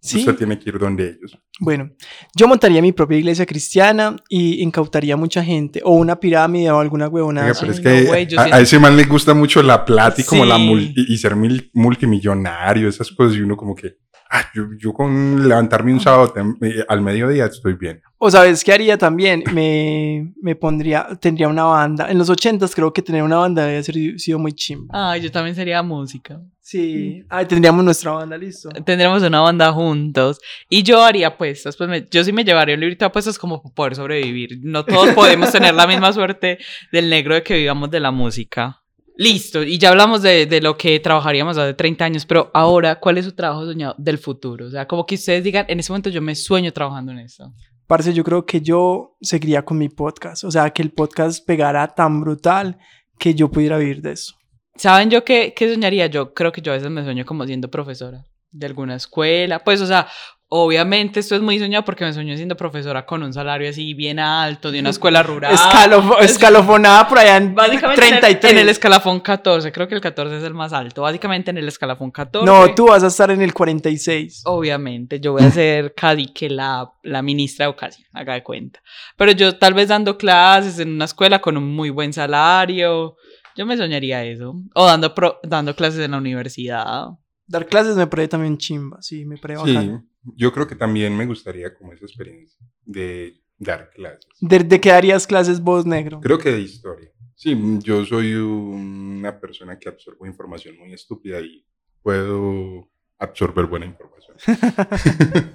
Speaker 2: Sí.
Speaker 3: usted tiene que ir donde ellos.
Speaker 2: Bueno, yo montaría mi propia iglesia cristiana y incautaría mucha gente. O una pirámide o alguna huevonada.
Speaker 3: Oiga, pero es que
Speaker 1: no, yo
Speaker 3: a,
Speaker 1: siento-
Speaker 3: a ese man le gusta mucho la plata y como la
Speaker 1: Sí.
Speaker 3: y ser mil- multimillonario, esas cosas, y uno como que, ah, yo, yo con levantarme un sábado eh, al mediodía estoy bien.
Speaker 2: O sabes qué haría también, me, me pondría, tendría una banda. En los ochentas creo que tener una banda había ser- sido muy chimba.
Speaker 1: Ay, yo también sería música.
Speaker 2: Sí, ah, tendríamos nuestra banda, listo.
Speaker 1: Tendremos una banda juntos. Y yo haría apuestas. Pues me- yo sí me llevaría un librito de apuestas como para poder sobrevivir. No todos podemos tener la misma suerte del negro de que vivamos de la música. Listo. Y ya hablamos de, de lo que trabajaríamos hace 30 años. Pero ahora, ¿cuál es su trabajo soñado del futuro? O sea, como que ustedes digan, en ese momento yo me sueño trabajando en esto.
Speaker 2: Parce, yo creo que yo seguiría con mi podcast. O sea, que el podcast pegara tan brutal que yo pudiera vivir de eso.
Speaker 1: ¿Saben yo qué, qué soñaría? Yo creo que yo a veces me sueño como siendo profesora de alguna escuela. Pues, o sea, obviamente esto es muy soñado porque me sueño siendo profesora con un salario así bien alto de una escuela rural.
Speaker 2: Escalofo-
Speaker 1: Es-
Speaker 2: escalofonada por allá en
Speaker 1: Básicamente en el-
Speaker 2: 33.
Speaker 1: En, el, escalafón 14, creo que el 14 es el más alto. Básicamente en el escalafón 14.
Speaker 2: no, tú vas a estar en el 46.
Speaker 1: Obviamente, yo voy a ser casi que la, la ministra de educación, haga de cuenta. Pero yo tal vez dando clases en una escuela con un muy buen salario. Yo me soñaría eso. O dando, pro- dando clases en la universidad.
Speaker 2: Dar clases me parece también chimba, sí, me parece
Speaker 3: Sí,
Speaker 2: bacano.
Speaker 3: Yo creo que también me gustaría como esa experiencia de dar clases.
Speaker 2: ¿De, de qué darías clases vos, negro?
Speaker 3: Creo que de historia. Sí, yo soy una persona que absorbo información muy estúpida y puedo absorber buena información.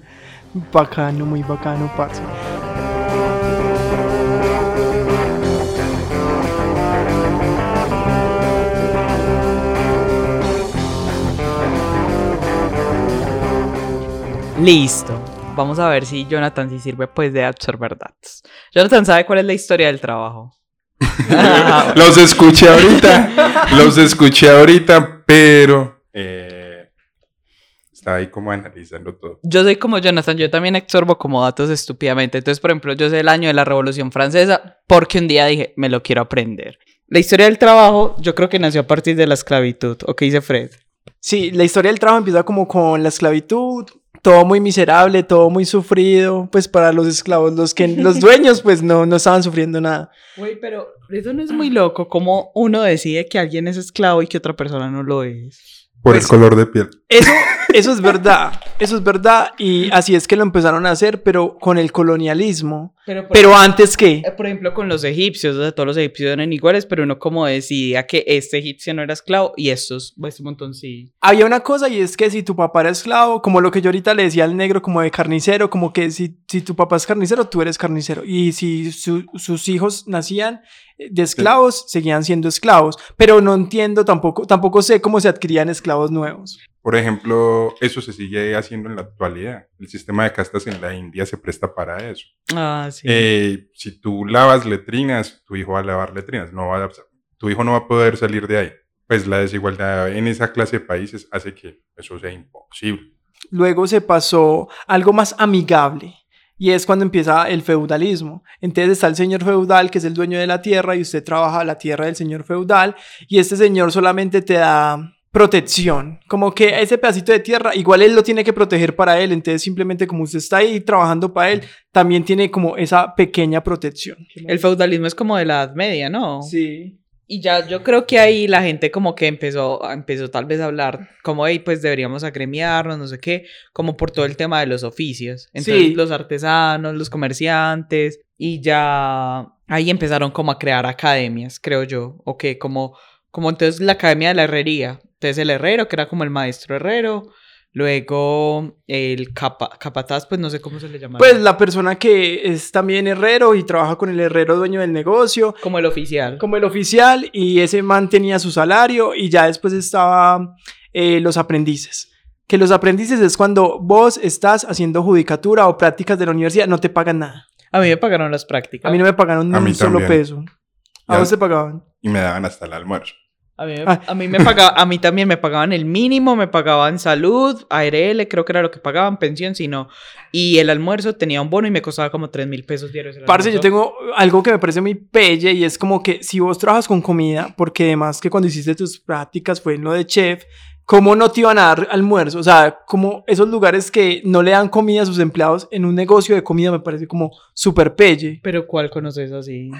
Speaker 2: Bacano, muy bacano, parce.
Speaker 1: Listo. Vamos a ver si Jonathan sí sirve pues de absorber datos. Jonathan sabe cuál es la historia del trabajo.
Speaker 3: los escuché ahorita, los escuché ahorita, pero eh, estaba ahí como analizando todo.
Speaker 1: Yo soy como Jonathan, yo también absorbo como datos estúpidamente. Entonces, por ejemplo, yo sé el año de la Revolución Francesa porque un día dije, me lo quiero aprender. La historia del trabajo, yo creo que nació a partir de la esclavitud. ¿O qué dice Fred?
Speaker 2: Sí, la historia del trabajo empieza como con la esclavitud, todo muy miserable, todo muy sufrido, pues para los esclavos, los que los dueños pues no, no estaban sufriendo nada.
Speaker 1: Güey, pero eso no es muy loco. Como uno decide que alguien es esclavo y que otra persona no lo es.
Speaker 3: Por
Speaker 2: Pues-
Speaker 3: el color de piel.
Speaker 2: Eso, eso es verdad, eso es verdad y así es que lo empezaron a hacer, pero con el colonialismo.
Speaker 1: Pero,
Speaker 2: Pero antes que...
Speaker 1: Eh, Por ejemplo, con los egipcios, o sea, todos los egipcios eran iguales, pero uno como decidía que este egipcio no era esclavo y estos, este montón sí.
Speaker 2: Había una cosa y es que si tu papá era esclavo, como lo que yo ahorita le decía al negro, como de carnicero, como que si, si tu papá es carnicero, tú eres carnicero. Y si su- sus hijos nacían de esclavos, seguían siendo esclavos. Pero no entiendo tampoco, tampoco sé cómo se adquirían esclavos nuevos.
Speaker 3: Por ejemplo, eso se sigue haciendo en la actualidad. El sistema de castas en la India se presta para eso.
Speaker 1: Ah, sí.
Speaker 3: Eh, si tú lavas letrinas, tu hijo va a lavar letrinas. No va a- tu hijo no va a poder salir de ahí. Pues la desigualdad en esa clase de países hace que eso sea imposible.
Speaker 2: Luego se pasó algo más amigable. Y es cuando empieza el feudalismo. Entonces está el señor feudal, que es el dueño de la tierra, y usted trabaja la tierra del señor feudal, y este señor solamente te da protección. Como que ese pedacito de tierra, igual él lo tiene que proteger para él. Entonces simplemente como usted está ahí trabajando para él, también tiene como esa pequeña protección.
Speaker 1: El feudalismo es como de la Edad Media, ¿no?
Speaker 2: Sí.
Speaker 1: Y ya yo creo que ahí la gente como que empezó, empezó tal vez a hablar como, hey, pues deberíamos agremiarnos, no sé qué, como por todo el tema de los oficios. Entonces
Speaker 2: Sí.
Speaker 1: los artesanos, los comerciantes, y ya ahí empezaron como a crear academias, creo yo, o que como, como entonces la academia de la herrería. Entonces el herrero, que era como el maestro herrero, luego el capa- capataz, pues no sé cómo se le llama.
Speaker 2: Pues la persona que es también herrero y trabaja con el herrero dueño del negocio,
Speaker 1: como el oficial.
Speaker 2: como el oficial, y ese man tenía su salario y ya después estaba eh, los aprendices. Que los aprendices es cuando vos estás haciendo judicatura o prácticas de la universidad, no te pagan nada.
Speaker 1: A mí me pagaron las prácticas.
Speaker 2: A mí no me pagaron ni un solo peso. ¿A vos te pagaban?
Speaker 3: Y me daban hasta el almuerzo.
Speaker 1: A mí, me,
Speaker 2: Ah.
Speaker 1: a mí me pagaba, a mí también me pagaban el mínimo, me pagaban salud, ARL, creo que era lo que pagaban, pensión, si no. Y el almuerzo tenía un bono y me costaba como 3 mil pesos diarios.
Speaker 2: Parce, yo tengo algo que me parece muy pelle y es como que si vos trabajas con comida, porque además que cuando hiciste tus prácticas fue en lo de chef, ¿cómo no te iban a dar almuerzo? O sea, como esos lugares que no le dan comida a sus empleados en un negocio de comida me parece como súper pelle.
Speaker 1: Pero ¿cuál conoces así?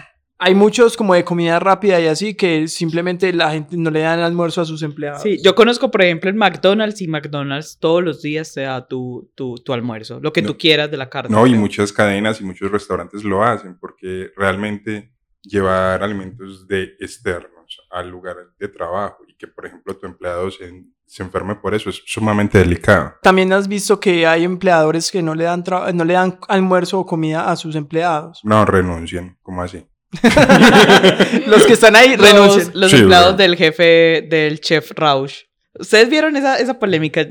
Speaker 2: Hay muchos como de comida rápida y así que simplemente la gente no le dan almuerzo a sus empleados.
Speaker 1: Sí, yo conozco, por ejemplo, el McDonald's y McDonald's todos los días te da tu, tu, tu almuerzo, lo que
Speaker 3: No.
Speaker 1: tú quieras de la carne.
Speaker 3: No, y muchas cadenas y muchos restaurantes lo hacen porque realmente llevar alimentos de externos al lugar de trabajo y que, por ejemplo, tu empleado se, se enferme por eso es sumamente delicado.
Speaker 2: También has visto que hay empleadores que no le dan, no le dan almuerzo o comida a sus empleados.
Speaker 3: No, renuncian, ¿cómo así?
Speaker 2: Los que están ahí renuncian.
Speaker 1: Los, los
Speaker 3: Sí,
Speaker 1: empleados
Speaker 3: bro.
Speaker 1: del jefe, del chef Rausch. ¿Ustedes vieron esa, esa polémica?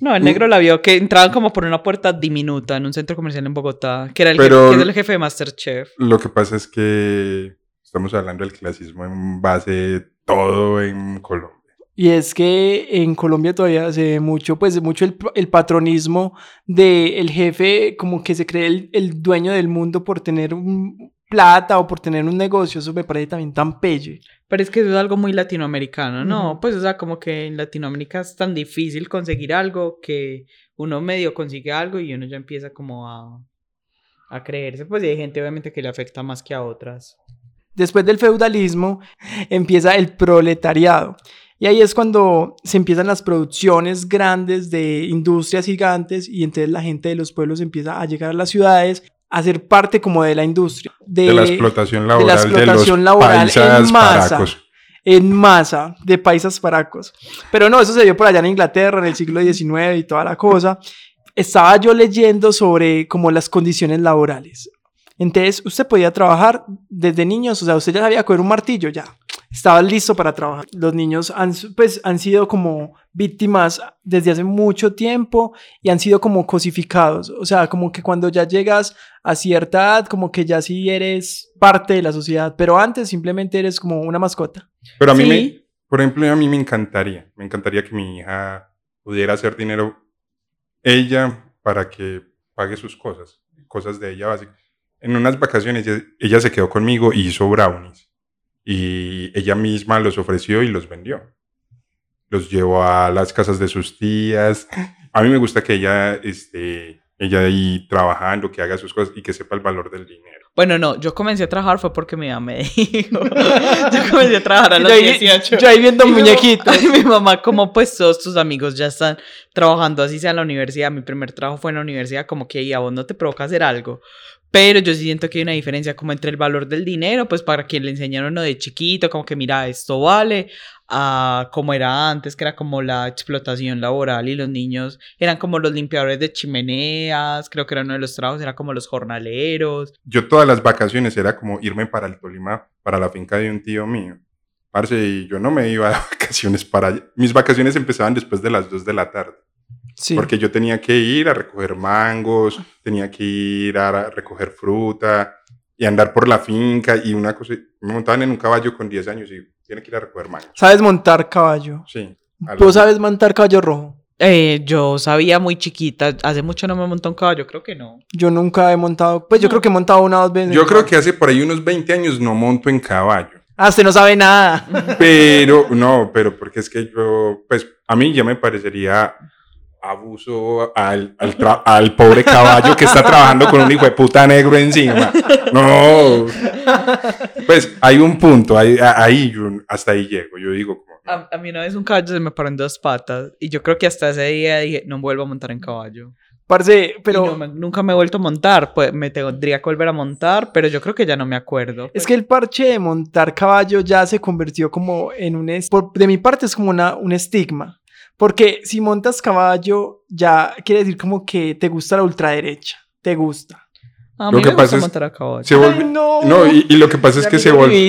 Speaker 1: No, el
Speaker 3: Mm.
Speaker 1: negro la vio, que entraban como por una puerta diminuta en un centro comercial en Bogotá, que era el,
Speaker 3: Pero-
Speaker 1: jefe, que es el jefe de Masterchef.
Speaker 3: Lo que pasa es que estamos hablando del clasismo en base de todo en Colombia.
Speaker 2: Y es que en Colombia todavía se ve mucho, pues mucho el, el patronismo del jefe, como que se cree el, el dueño del mundo por tener un plata o por tener un negocio. Eso me parece también tan pelle.
Speaker 1: Pero es que eso es algo muy latinoamericano, ¿no? Pues, o sea, como que en Latinoamérica es tan difícil conseguir algo que uno medio consigue algo y uno ya empieza como a, a creerse. Pues y hay gente obviamente que le afecta más que a otras.
Speaker 2: Después del feudalismo empieza el proletariado. Y ahí es cuando se empiezan las producciones grandes de industrias gigantes y entonces la gente de los pueblos empieza a llegar a las ciudades a ser parte como de la industria. De,
Speaker 3: De la explotación laboral de,
Speaker 2: explotación
Speaker 3: los
Speaker 2: laboral en masa.
Speaker 3: paracos.
Speaker 2: en masa de paisas paracos. Pero no, eso se dio por allá en Inglaterra en el siglo XIX y toda la cosa. Estaba yo leyendo sobre como las condiciones laborales. Entonces, usted podía trabajar desde niños, o sea, usted ya sabía coger un martillo, ya. Estaba listo para trabajar. Los niños han, pues, han sido como víctimas desde hace mucho tiempo y han sido como cosificados. O sea, como que cuando ya llegas a cierta edad, como que ya sí eres parte de la sociedad, pero antes simplemente eres como una mascota.
Speaker 3: Pero a mí,
Speaker 1: Sí.
Speaker 3: me, por ejemplo, a mí me encantaría, me encantaría que mi hija pudiera hacer dinero ella para que pague sus cosas, cosas de ella básicas. En unas vacaciones ella, ella se quedó conmigo y hizo brownies y ella misma los ofreció y los vendió. Los llevó a las casas de sus tías. A mí me gusta que ella esté ella ahí trabajando, que haga sus cosas y que sepa el valor del dinero.
Speaker 1: Bueno, no, yo comencé a trabajar fue porque mi mamá me dijo. yo comencé a trabajar a los
Speaker 2: yo, ahí,
Speaker 1: 18.
Speaker 2: yo ahí viendo muñequitos.
Speaker 1: y mi mamá, como pues todos tus amigos ya están trabajando así sea en la universidad, mi primer trabajo fue en la universidad, como que "Y a vos no te provoca hacer algo. Pero yo sí siento que hay una diferencia como entre el valor del dinero, pues para quien le enseñaron de chiquito, como que mira, esto vale, a como era antes, que era como la explotación laboral y los niños eran como los limpiadores de chimeneas, creo que era uno de los trabajos, era como los jornaleros.
Speaker 3: Yo todas las vacaciones era como irme para el Tolima, para la finca de un tío mío, Parce, y yo no me iba de vacaciones para allá. Mis vacaciones empezaban después de las 2 de la tarde.
Speaker 2: Sí.
Speaker 3: Porque yo tenía que ir a recoger mangos, tenía que ir a recoger fruta y andar por la finca y una cosa. Me montaban en un caballo con 10 años y tiene que ir a recoger mangos.
Speaker 2: ¿Sabes montar caballo?
Speaker 3: Sí.
Speaker 2: ¿Tú sabes montar caballo rojo?
Speaker 1: Eh, yo sabía muy chiquita, hace mucho no me montó un caballo, creo que no.
Speaker 2: Yo nunca he montado, pues yo
Speaker 1: No.
Speaker 2: creo que he montado una o dos veces.
Speaker 3: Yo creo que hace por ahí unos 20 años no monto en caballo.
Speaker 2: Ah, usted no sabe nada.
Speaker 3: Pero, no, pero porque es que yo, pues a mí ya me parecería abuso al, al, al pobre caballo que está trabajando con un hijo de puta negro encima. No. Pues hay un punto, ahí, ahí yo- hasta ahí llego. Yo digo, como,
Speaker 1: A, a mí una vez un caballo se me paró en dos patas y yo creo que hasta ese día dije, no vuelvo a montar en caballo.
Speaker 2: Parce,
Speaker 1: Pero
Speaker 2: pero
Speaker 1: nunca me he vuelto a montar, pues me tendría que volver a montar, pero yo creo que ya no me acuerdo.
Speaker 2: es que el parche de montar caballo ya se convirtió como en un... por- de mi parte es como una, un estigma. Porque si montas caballo ya quiere decir como que te gusta la ultraderecha. Te gusta.
Speaker 1: a
Speaker 3: lo
Speaker 1: mí
Speaker 3: que
Speaker 1: me
Speaker 3: pasa
Speaker 1: gusta
Speaker 3: es-
Speaker 1: montar a caballo.
Speaker 3: se volvió,
Speaker 2: Ay, no.
Speaker 3: no, y, y lo que pasa es que se volvió,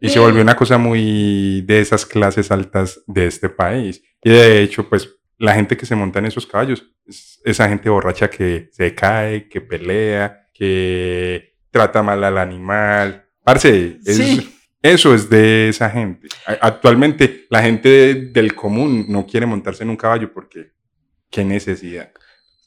Speaker 3: y se volvió una cosa muy de esas clases altas de este país. Y de hecho, pues la gente que se monta en esos caballos es esa gente borracha que se cae, que pelea, que trata mal al animal. Parce, es-
Speaker 2: Sí.
Speaker 3: Eso es de esa gente. Actualmente la gente del común no quiere montarse en un caballo porque qué necesidad.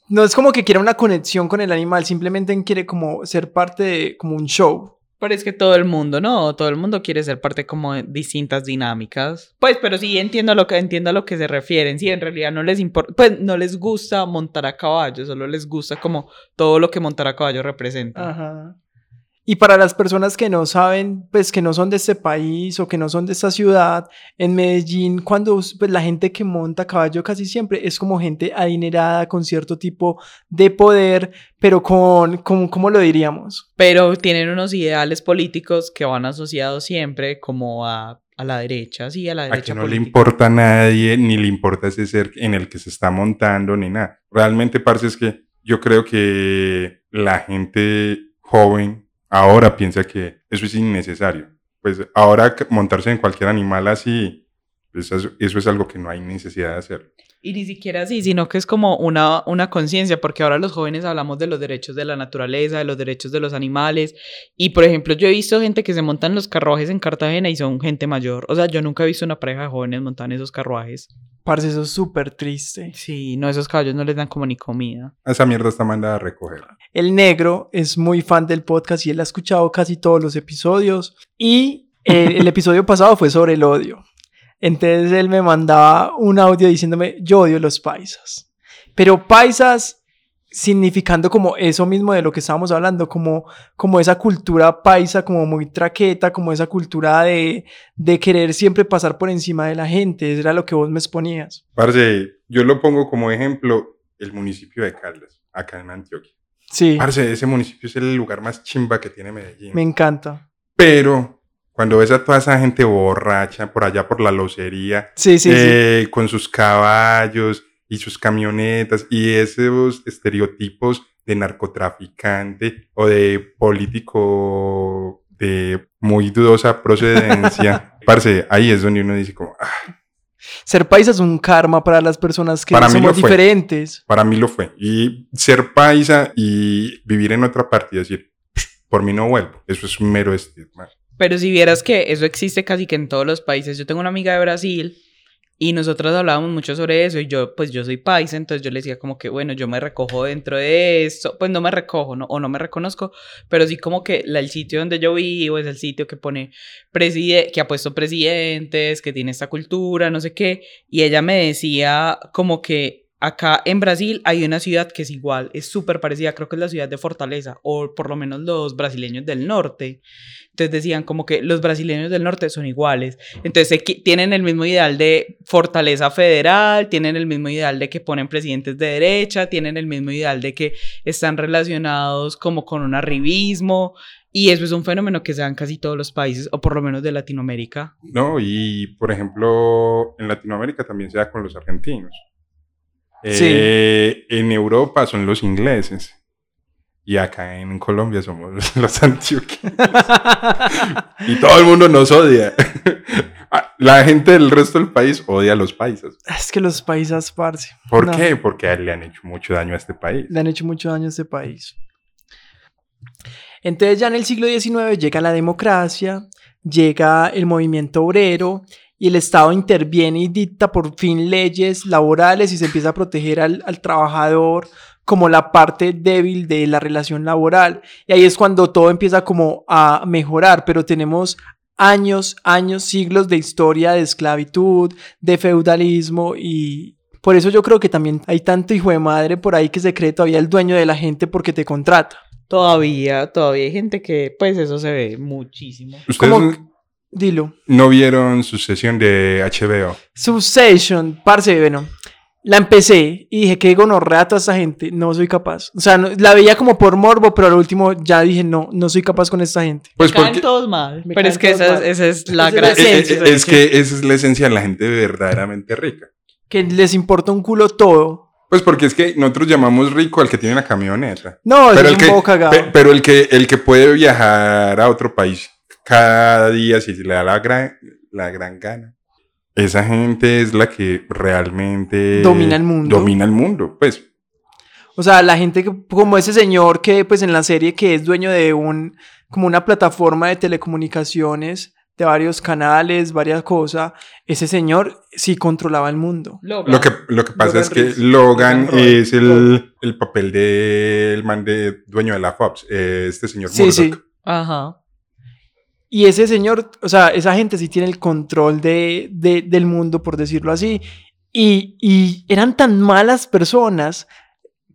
Speaker 2: No es como que quiera una conexión con el animal, simplemente quiere como ser parte de como un show.
Speaker 1: Pero es que todo el mundo, ¿no? Todo el mundo quiere ser parte como de distintas dinámicas. Pues, pero sí entiendo a lo que entiendo a lo que se refieren. Sí, en realidad no les importa, pues no les gusta montar a caballo, solo les gusta como todo lo que montar a caballo representa.
Speaker 2: Ajá. Y para las personas que no saben, pues que no son de este país o que no son de esta ciudad, en Medellín, cuando pues, la gente que monta caballo casi siempre es como gente adinerada con cierto tipo de poder, pero con, con ¿cómo lo diríamos?
Speaker 1: Pero tienen unos ideales políticos que van asociados siempre como a, a la derecha, sí, a la
Speaker 3: A
Speaker 1: derecha
Speaker 3: que no le importa a nadie, ni le importa ese ser en el que se está montando, ni nada. Realmente, parce, es que yo creo que la gente joven ahora piensa que eso es innecesario. Pues ahora montarse en cualquier animal así, pues eso, eso es algo que no hay necesidad de hacer.
Speaker 1: Y ni siquiera así, sino que es como una, una conciencia, porque ahora los jóvenes hablamos de los derechos de la naturaleza, de los derechos de los animales. Y por ejemplo, yo he visto gente que se monta en los carruajes en Cartagena y son gente mayor. O sea, yo nunca he visto una pareja de jóvenes montar en esos carruajes.
Speaker 2: Parce, eso es súper triste.
Speaker 1: Sí, no, esos caballos no les dan como ni comida.
Speaker 3: Esa mierda está mandada a recoger.
Speaker 2: El negro es muy fan del podcast y él ha escuchado casi todos los episodios. Y el episodio pasado fue sobre el odio. Entonces él me mandaba un audio diciéndome, yo odio los paisas. Pero paisas significando como eso mismo de lo que estábamos hablando, como, como esa cultura paisa, como muy traqueta, como esa cultura de, de querer siempre pasar por encima de la gente. Eso era lo que vos me exponías.
Speaker 3: Parce, yo lo pongo como ejemplo el municipio de Caldas, acá en Antioquia.
Speaker 2: Sí,
Speaker 3: Parce, ese municipio es el lugar más chimba que tiene Medellín.
Speaker 2: me encanta.
Speaker 3: Pero cuando ves a toda esa gente borracha por allá por la locería,
Speaker 2: Sí, sí, sí.
Speaker 3: eh, con sus caballos y sus camionetas y esos estereotipos de narcotraficante o de político de muy dudosa procedencia, parce, ahí es donde uno dice como, ah,
Speaker 2: Ser paisa es un karma para las personas que
Speaker 3: Para
Speaker 2: somos diferentes.
Speaker 3: para mí lo fue. Y ser paisa y vivir en otra parte y decir, por mí no vuelvo, eso es un mero estigma.
Speaker 1: Pero si vieras que eso existe casi que en todos los países. Yo tengo una amiga de Brasil y nosotros hablábamos mucho sobre eso y yo, pues yo soy paisa, entonces yo le decía como que, bueno, yo me recojo dentro de esto, pues no me recojo no, o no me reconozco, pero sí como que el sitio donde yo vivo es el sitio que pone, preside que ha puesto presidentes, que tiene esta cultura, no sé qué, y ella me decía como que acá en Brasil hay una ciudad que es igual, es súper parecida, creo que es la ciudad de Fortaleza, o por lo menos los brasileños del norte. Entonces decían como que los brasileños del norte son iguales. Entonces tienen el mismo ideal de fortaleza federal, tienen el mismo ideal de que ponen presidentes de derecha, tienen el mismo ideal de que están relacionados como con un arribismo. Y eso es un fenómeno que se da en casi todos los países, o por lo menos de Latinoamérica.
Speaker 3: No, y por ejemplo, en Latinoamérica también se da con los argentinos.
Speaker 2: Sí.
Speaker 3: Eh, En Europa son los ingleses. Y acá en Colombia somos los antioqueños. y todo el mundo nos odia. Ah, La gente del resto del país odia a los paisas.
Speaker 2: Es que los paisas, parce.
Speaker 3: ¿Por
Speaker 2: No.
Speaker 3: qué? Porque le han hecho mucho daño a este país.
Speaker 2: Le han hecho mucho daño a este país. Entonces ya en el siglo XIX llega la democracia, llega el movimiento obrero y el Estado interviene y dicta por fin leyes laborales y se empieza a proteger al, al trabajador como la parte débil de la relación laboral. Y ahí es cuando todo empieza como a mejorar, pero tenemos años, años, siglos de historia de esclavitud, de feudalismo y por eso yo creo que también hay tanto hijo de madre por ahí que se cree todavía el dueño de la gente porque te contrata.
Speaker 1: Todavía, todavía hay gente que, pues eso se ve muchísimo.
Speaker 3: ¿Ustedes
Speaker 2: ¿Cómo? Dilo.
Speaker 3: no vieron su sesión de HBO?
Speaker 2: Succession, parce, bueno, la empecé y dije que gonorrea a toda esa gente, no soy capaz. O sea, no- la veía como por morbo, pero al último ya dije, no, no soy capaz con esta gente.
Speaker 3: Pues
Speaker 1: Me caen
Speaker 3: porque...
Speaker 1: todos mal.
Speaker 2: Me
Speaker 1: Pero es que esa, es- esa es la
Speaker 2: es
Speaker 1: gracia.
Speaker 2: Esencia,
Speaker 3: es que esa es la esencia de la gente verdaderamente rica.
Speaker 2: Que les importa un culo todo.
Speaker 3: Pues porque es que nosotros llamamos rico al que tiene una camioneta.
Speaker 2: No,
Speaker 3: Pero
Speaker 2: es
Speaker 3: el,
Speaker 2: un
Speaker 3: que,
Speaker 2: poco cagado.
Speaker 3: pe- pero el que el que puede viajar a otro país cada día si se le da la gran, la gran gana. Esa gente es la que realmente
Speaker 2: Domina el mundo.
Speaker 3: Domina el mundo, pues.
Speaker 2: O sea, la gente que- como ese señor que pues en la serie que es dueño de un como una plataforma de telecomunicaciones de varios canales, varias cosas, ese señor sí controlaba el mundo.
Speaker 3: Lo que, lo que pasa
Speaker 2: Logan
Speaker 3: es que. Logan es el, el papel del man de dueño de la Fox, eh, este señor
Speaker 2: Sí.
Speaker 1: Ajá.
Speaker 2: Y ese señor, o sea, esa gente sí tiene el control de, de- del mundo, por decirlo así. Y, y eran tan malas personas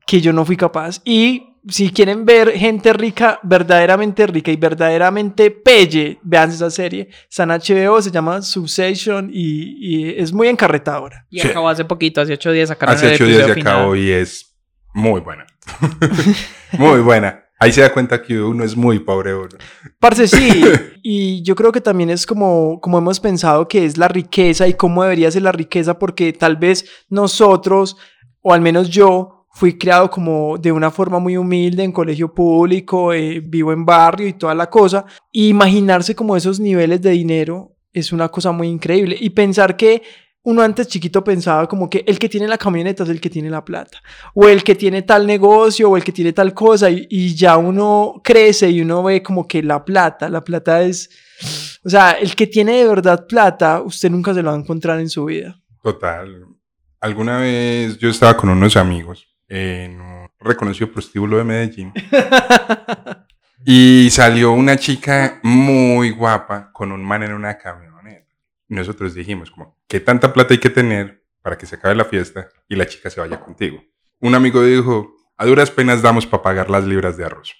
Speaker 2: que yo no fui capaz. Y si quieren ver gente rica, verdaderamente rica y verdaderamente pelle, vean esa serie. Está en HBO, se llama Succession y, y es muy encarretadora.
Speaker 1: Y
Speaker 3: Sí.
Speaker 1: acabó hace poquito, hace ocho días sacaron
Speaker 3: Hace
Speaker 1: el
Speaker 3: ocho días se acabó y es muy buena. muy buena. Ahí se da cuenta que uno es muy pobre. uno.
Speaker 2: Parce, sí. y yo creo que también es como, como hemos pensado que es la riqueza y cómo debería ser la riqueza, porque tal vez nosotros, o al menos yo, fui criado como de una forma muy humilde en colegio público, eh, vivo en barrio y toda la cosa. Y imaginarse como esos niveles de dinero es una cosa muy increíble. Y pensar que uno antes chiquito pensaba como que el que tiene la camioneta es el que tiene la plata, o el que tiene tal negocio, o el que tiene tal cosa, y, y ya uno crece y uno ve como que la plata, la plata es, o sea, el que tiene de verdad plata, usted nunca se lo va a encontrar en su vida.
Speaker 3: Total. Alguna vez yo estaba con unos amigos en un reconocido prostíbulo de Medellín y salió una chica muy guapa con un man en una camioneta. Y nosotros dijimos como, ¿qué tanta plata hay que tener para que se acabe la fiesta y la chica se vaya contigo? Un amigo dijo, a duras penas damos para pagar las libras de arroz.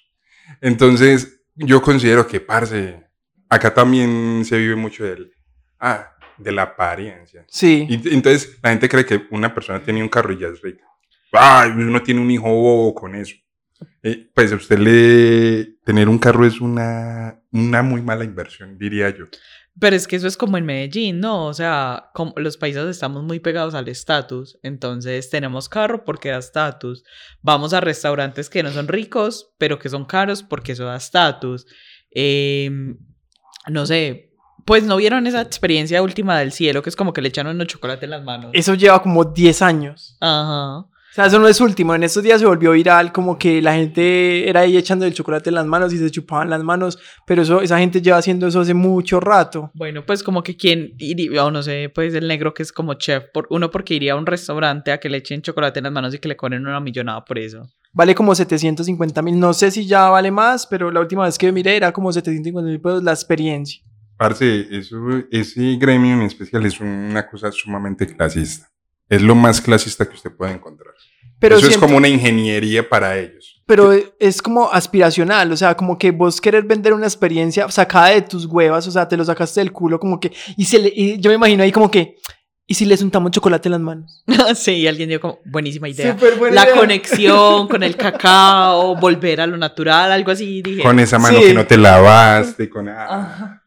Speaker 3: Entonces, yo considero que, parce, acá también se vive mucho del, ah, de la apariencia.
Speaker 2: Sí,
Speaker 3: Y entonces la gente cree que una persona tiene un carro y ya es rica. Ay, uno tiene un hijo bobo con eso. Eh, pues a usted le... Tener un carro es una, una muy mala inversión, diría yo.
Speaker 1: Pero es que eso es como en Medellín, ¿no? O sea, como los países estamos muy pegados al estatus, entonces tenemos carro porque da estatus. Vamos a restaurantes que no son ricos, pero que son caros porque eso da estatus. Em, no sé, pues no vieron esa experiencia última del cielo, que es como que le echaron unos chocolate en las manos.
Speaker 2: eso lleva como 10 años.
Speaker 1: Ajá.
Speaker 2: O sea, eso no es último. En estos días se volvió viral como que la gente era ahí echando el chocolate en las manos y se chupaban las manos, pero eso, esa gente lleva haciendo eso hace mucho rato.
Speaker 1: Bueno, pues como que quien iría, o no sé, pues el negro que es como chef, por, uno porque iría a un restaurante a que le echen chocolate en las manos y que le cobren una millonada por eso.
Speaker 2: Vale como 750 mil. No sé si ya vale más, pero la última vez que miré era como 750 mil pesos la experiencia.
Speaker 3: Parce, eso, ese gremio en especial es una cosa sumamente clasista. Es lo más clasista que usted puede encontrar.
Speaker 2: Pero,
Speaker 3: eso es
Speaker 2: siento-
Speaker 3: como una ingeniería para ellos.
Speaker 2: pero es como aspiracional, o sea, como que vos querer vender una experiencia sacada de tus huevas, o sea, te lo sacaste del culo, como que, y, se le, y yo me imagino ahí como que, ¿y si les untamos chocolate en las manos?
Speaker 1: sí, alguien dio como buenísima idea.
Speaker 2: Súper buena
Speaker 1: La
Speaker 2: idea.
Speaker 1: conexión con el cacao, volver a lo natural, algo así, dije.
Speaker 3: Con esa mano
Speaker 2: Sí.
Speaker 3: que no te lavaste, con... ah,
Speaker 1: Ajá.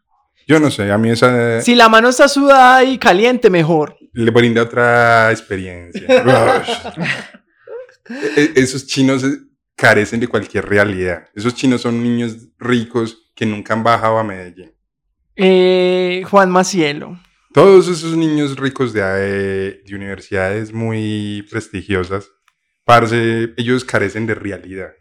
Speaker 3: Yo no sé, a mí esa
Speaker 2: Si la mano está sudada y caliente, mejor.
Speaker 3: le brinda otra experiencia. E- e- Esos chinos, eh, carecen de cualquier realidad. Esos chinos son niños ricos que nunca han bajado a Medellín.
Speaker 2: Eh, Juan Macielo.
Speaker 3: Todos esos niños ricos de, eh, de universidades muy prestigiosas, parce, ellos carecen de realidad.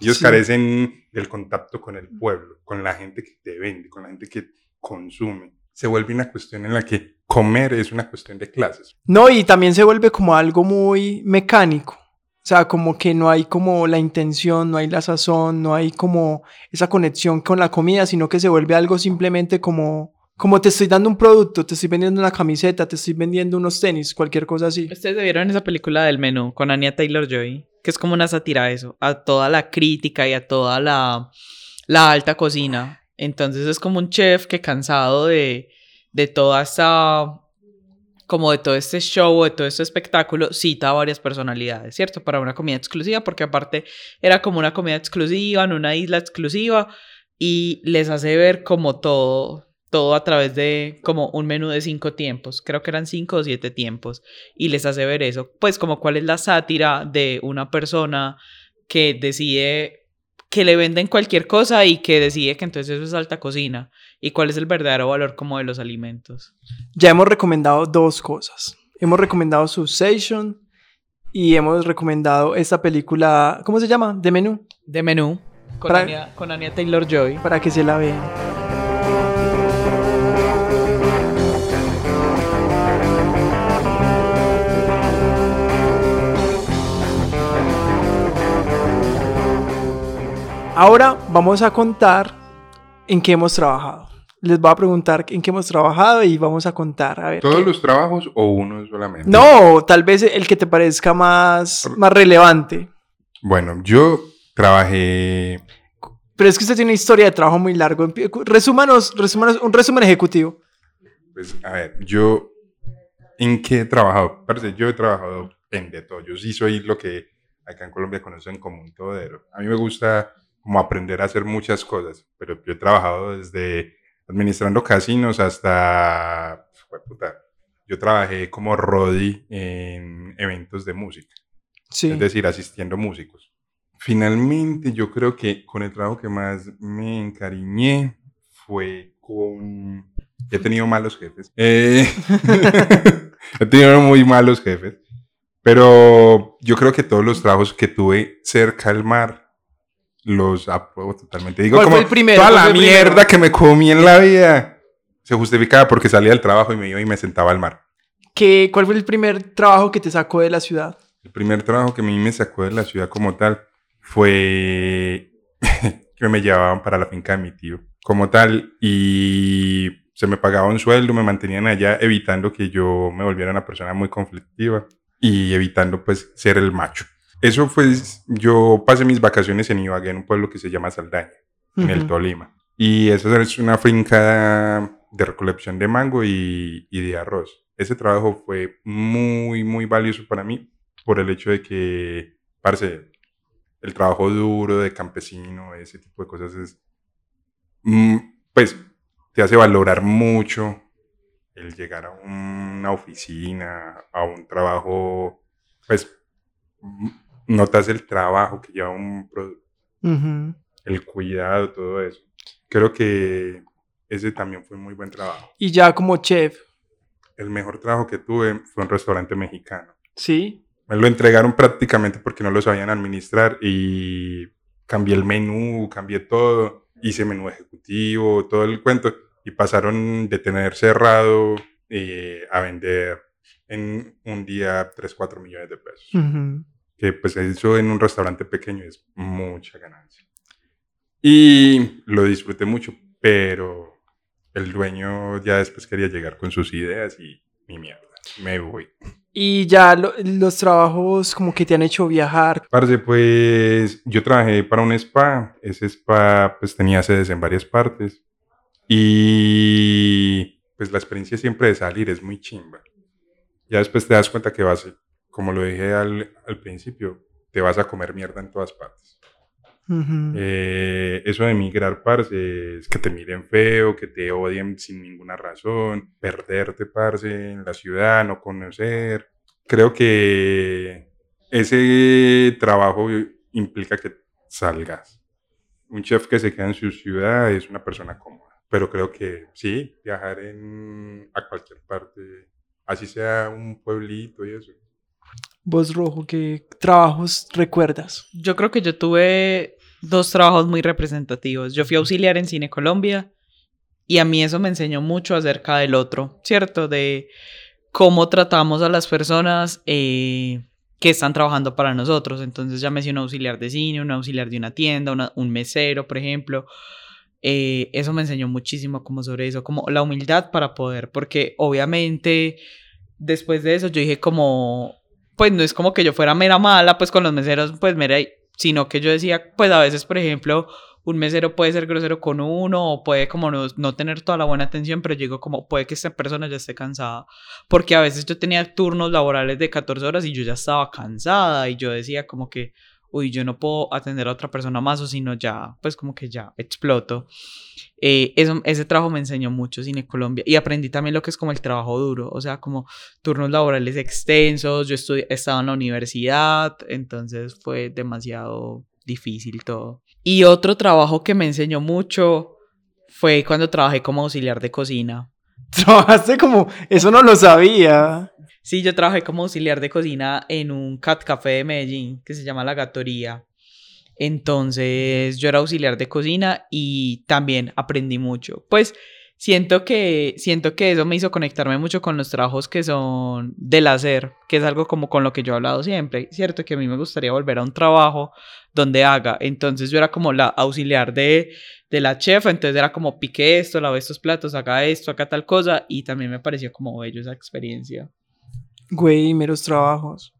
Speaker 3: Ellos
Speaker 2: Sí.
Speaker 3: carecen del contacto con el pueblo, con la gente que te vende, con la gente que consume. Se vuelve una cuestión en la que comer es una cuestión de clases.
Speaker 2: No, y también se vuelve como algo muy mecánico. O sea, como que no hay como la intención, no hay la sazón, no hay como esa conexión con la comida, sino que se vuelve algo simplemente como, como te estoy dando un producto, te estoy vendiendo una camiseta, te estoy vendiendo unos tenis, cualquier cosa así.
Speaker 1: Ustedes vieron esa película del menú con Anya Taylor Joy, que es como una sátira a eso, a toda la crítica y a toda la, la alta cocina. Entonces es como un chef que cansado de, de toda como de todo este show, de todo este espectáculo, cita a varias personalidades, ¿cierto? Para una comida exclusiva, porque aparte era como una comida exclusiva, en una isla exclusiva, y les hace ver como todo, todo a través de como un menú de cinco tiempos, creo que eran cinco o siete tiempos, y les hace ver eso, pues como cuál es la sátira de una persona que decide que le venden cualquier cosa y que decide que entonces eso es alta cocina y cuál es el verdadero valor como de los alimentos.
Speaker 2: Ya hemos recomendado dos cosas. Hemos recomendado Succession y hemos recomendado esta película, ¿cómo se llama? De menú,
Speaker 1: De menú con,
Speaker 2: Para-
Speaker 1: Anya, con Anya Taylor Joy.
Speaker 2: para que se la vean. Ahora vamos a contar en qué hemos trabajado. Les voy a preguntar en qué hemos trabajado y vamos a contar. A ver,
Speaker 3: ¿Todos
Speaker 2: qué-
Speaker 3: los trabajos o uno solamente?
Speaker 2: No, tal vez el que te parezca más, más relevante.
Speaker 3: Bueno, yo trabajé
Speaker 2: Pero es que usted tiene una historia de trabajo muy largo. Resúmanos, resúmanos un resumen ejecutivo.
Speaker 3: Pues, a ver, yo, ¿en qué he trabajado? Parce, yo he trabajado en de todo. Yo sí soy lo que acá en Colombia conocen como un todero. A mí me gusta como aprender a hacer muchas cosas, pero yo he trabajado desde administrando casinos hasta, puta, yo trabajé como Rodi en eventos de música,
Speaker 2: Sí.
Speaker 3: es decir, asistiendo músicos. Finalmente, yo creo que con el trabajo que más me encariñé fue con... He tenido malos jefes. Eh, he tenido muy malos jefes. Pero yo creo que todos los trabajos que tuve cerca al mar los apruebo totalmente. Digo,
Speaker 2: ¿Cuál
Speaker 3: como toda
Speaker 2: ¿Cuál
Speaker 3: la mierda que me comí en la vida se justificaba porque salía del trabajo y me iba y me sentaba al mar.
Speaker 2: ¿Qué, ¿Cuál fue el primer trabajo que te sacó de la ciudad?
Speaker 3: El primer trabajo que a mí me sacó de la ciudad como tal fue que me llevaban para la finca de mi tío como tal y se me pagaba un sueldo, me mantenían allá evitando que yo me volviera una persona muy conflictiva y evitando pues ser el macho. Eso fue, yo pasé mis vacaciones en Ibagué, en un pueblo que se llama Saldaña, en el. Tolima. Y eso es una finca de recolección de mango y, y de arroz. Ese trabajo fue muy, muy valioso para mí por el hecho de que, parce, el trabajo duro de campesino, ese tipo de cosas es, mm, pues, te hace valorar mucho el llegar a una oficina, a un trabajo, pues, notas el trabajo que lleva un producto el cuidado, todo eso. Creo que ese también fue un muy buen trabajo.
Speaker 2: Y ya como chef,
Speaker 3: El mejor trabajo que tuve fue un restaurante mexicano.
Speaker 2: ¿sí?
Speaker 3: Me lo entregaron prácticamente porque no lo sabían administrar y cambié el menú, cambié todo, hice menú ejecutivo, todo el cuento y pasaron de tener cerrado eh, a vender en un día 3, 4 millones de pesos.
Speaker 2: Ujú.
Speaker 3: Que pues eso en un restaurante pequeño es mucha ganancia. Y lo disfruté mucho, pero el dueño ya después quería llegar con sus ideas y mi mierda, me voy.
Speaker 2: Y ya lo- los trabajos como que te han hecho viajar.
Speaker 3: Parce, pues yo trabajé para un spa, ese spa pues tenía sedes en varias partes y pues la experiencia siempre de salir es muy chimba. Ya después te das cuenta que vas, como lo dije al, al principio, te vas a comer mierda en todas partes. Eh, eso de emigrar, parce, es que te miren feo, que te odien sin ninguna razón, perderte, parce, en la ciudad, no conocer. Creo que ese trabajo implica que salgas. Un chef que se queda en su ciudad es una persona cómoda, pero creo que sí, viajar en, a cualquier parte, así sea un pueblito y eso.
Speaker 2: Vos, Rojo, ¿qué trabajos recuerdas?
Speaker 1: Yo creo que yo tuve dos trabajos muy representativos. Yo fui auxiliar en Cine Colombia y a mí eso me enseñó mucho acerca del otro, ¿cierto? De cómo tratamos a las personas eh, que están trabajando para nosotros. Entonces ya me un auxiliar de cine, un auxiliar de una tienda, un mesero, por ejemplo. Eh, eso me enseñó muchísimo como sobre eso, como la humildad para poder, porque obviamente después de eso yo dije como, pues no es como que yo fuera mera mala, pues con los meseros, pues mera, sino que yo decía, pues a veces, por ejemplo, un mesero puede ser grosero con uno o puede como no, tener toda la buena atención, pero yo como, puede que esta persona ya esté cansada, porque a veces yo tenía turnos laborales de 14 horas y yo ya estaba cansada y yo decía como que, uy, yo no puedo atender a otra persona más o si no ya, pues como que ya exploto. Eh, eso, ese trabajo me enseñó mucho Cine Colombia y aprendí también lo que es como el trabajo duro, o sea, como turnos laborales extensos, yo estudié, estaba en la universidad, entonces fue demasiado difícil todo. Y otro trabajo que me enseñó mucho fue cuando trabajé como auxiliar de cocina.
Speaker 2: Trabajaste como, eso no lo sabía.
Speaker 1: Sí, yo trabajé como auxiliar de cocina en un cat café de Medellín que se llama La Gatoría. Entonces yo era auxiliar de cocina y también aprendí mucho. Pues siento que, siento que eso me hizo conectarme mucho con los trabajos que son del hacer, que es algo como con lo que yo he hablado siempre, ¿cierto? Que a mí me gustaría volver a un trabajo donde haga. Entonces yo era como la auxiliar de, de la chef, entonces era como pique esto, lave estos platos, haga esto, haga tal cosa y también me pareció como bello esa experiencia.
Speaker 2: Güey, meros trabajos.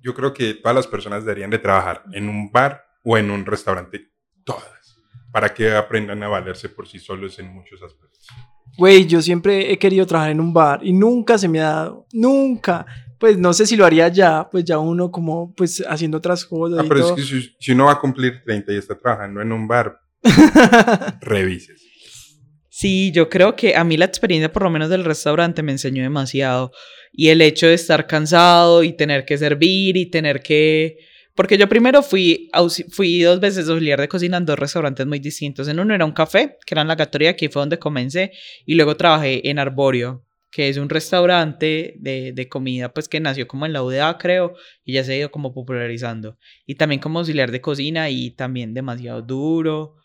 Speaker 3: Yo creo que todas las personas deberían de trabajar en un bar o en un restaurante, todas, para que aprendan a valerse por sí solos en muchos aspectos.
Speaker 2: Güey, yo siempre he querido trabajar en un bar y nunca se me ha dado, nunca. Pues no sé si lo haría ya, pues ya uno como pues haciendo otras cosas.
Speaker 3: Ah, pero es que si, si, uno va a cumplir 30 y está trabajando en un bar, revises.
Speaker 1: Sí, yo creo que a mí la experiencia por lo menos del restaurante me enseñó demasiado y el hecho de estar cansado y tener que servir y tener que... Porque yo primero fui, fui dos veces auxiliar de cocina en dos restaurantes muy distintos. En uno era un café, que era en la Gatoria, aquí fue donde comencé, y luego trabajé en Arborio, que es un restaurante de, de, comida, pues que nació como en la UDA, creo, y ya se ha ido como popularizando. Y también como auxiliar de cocina y también demasiado duro.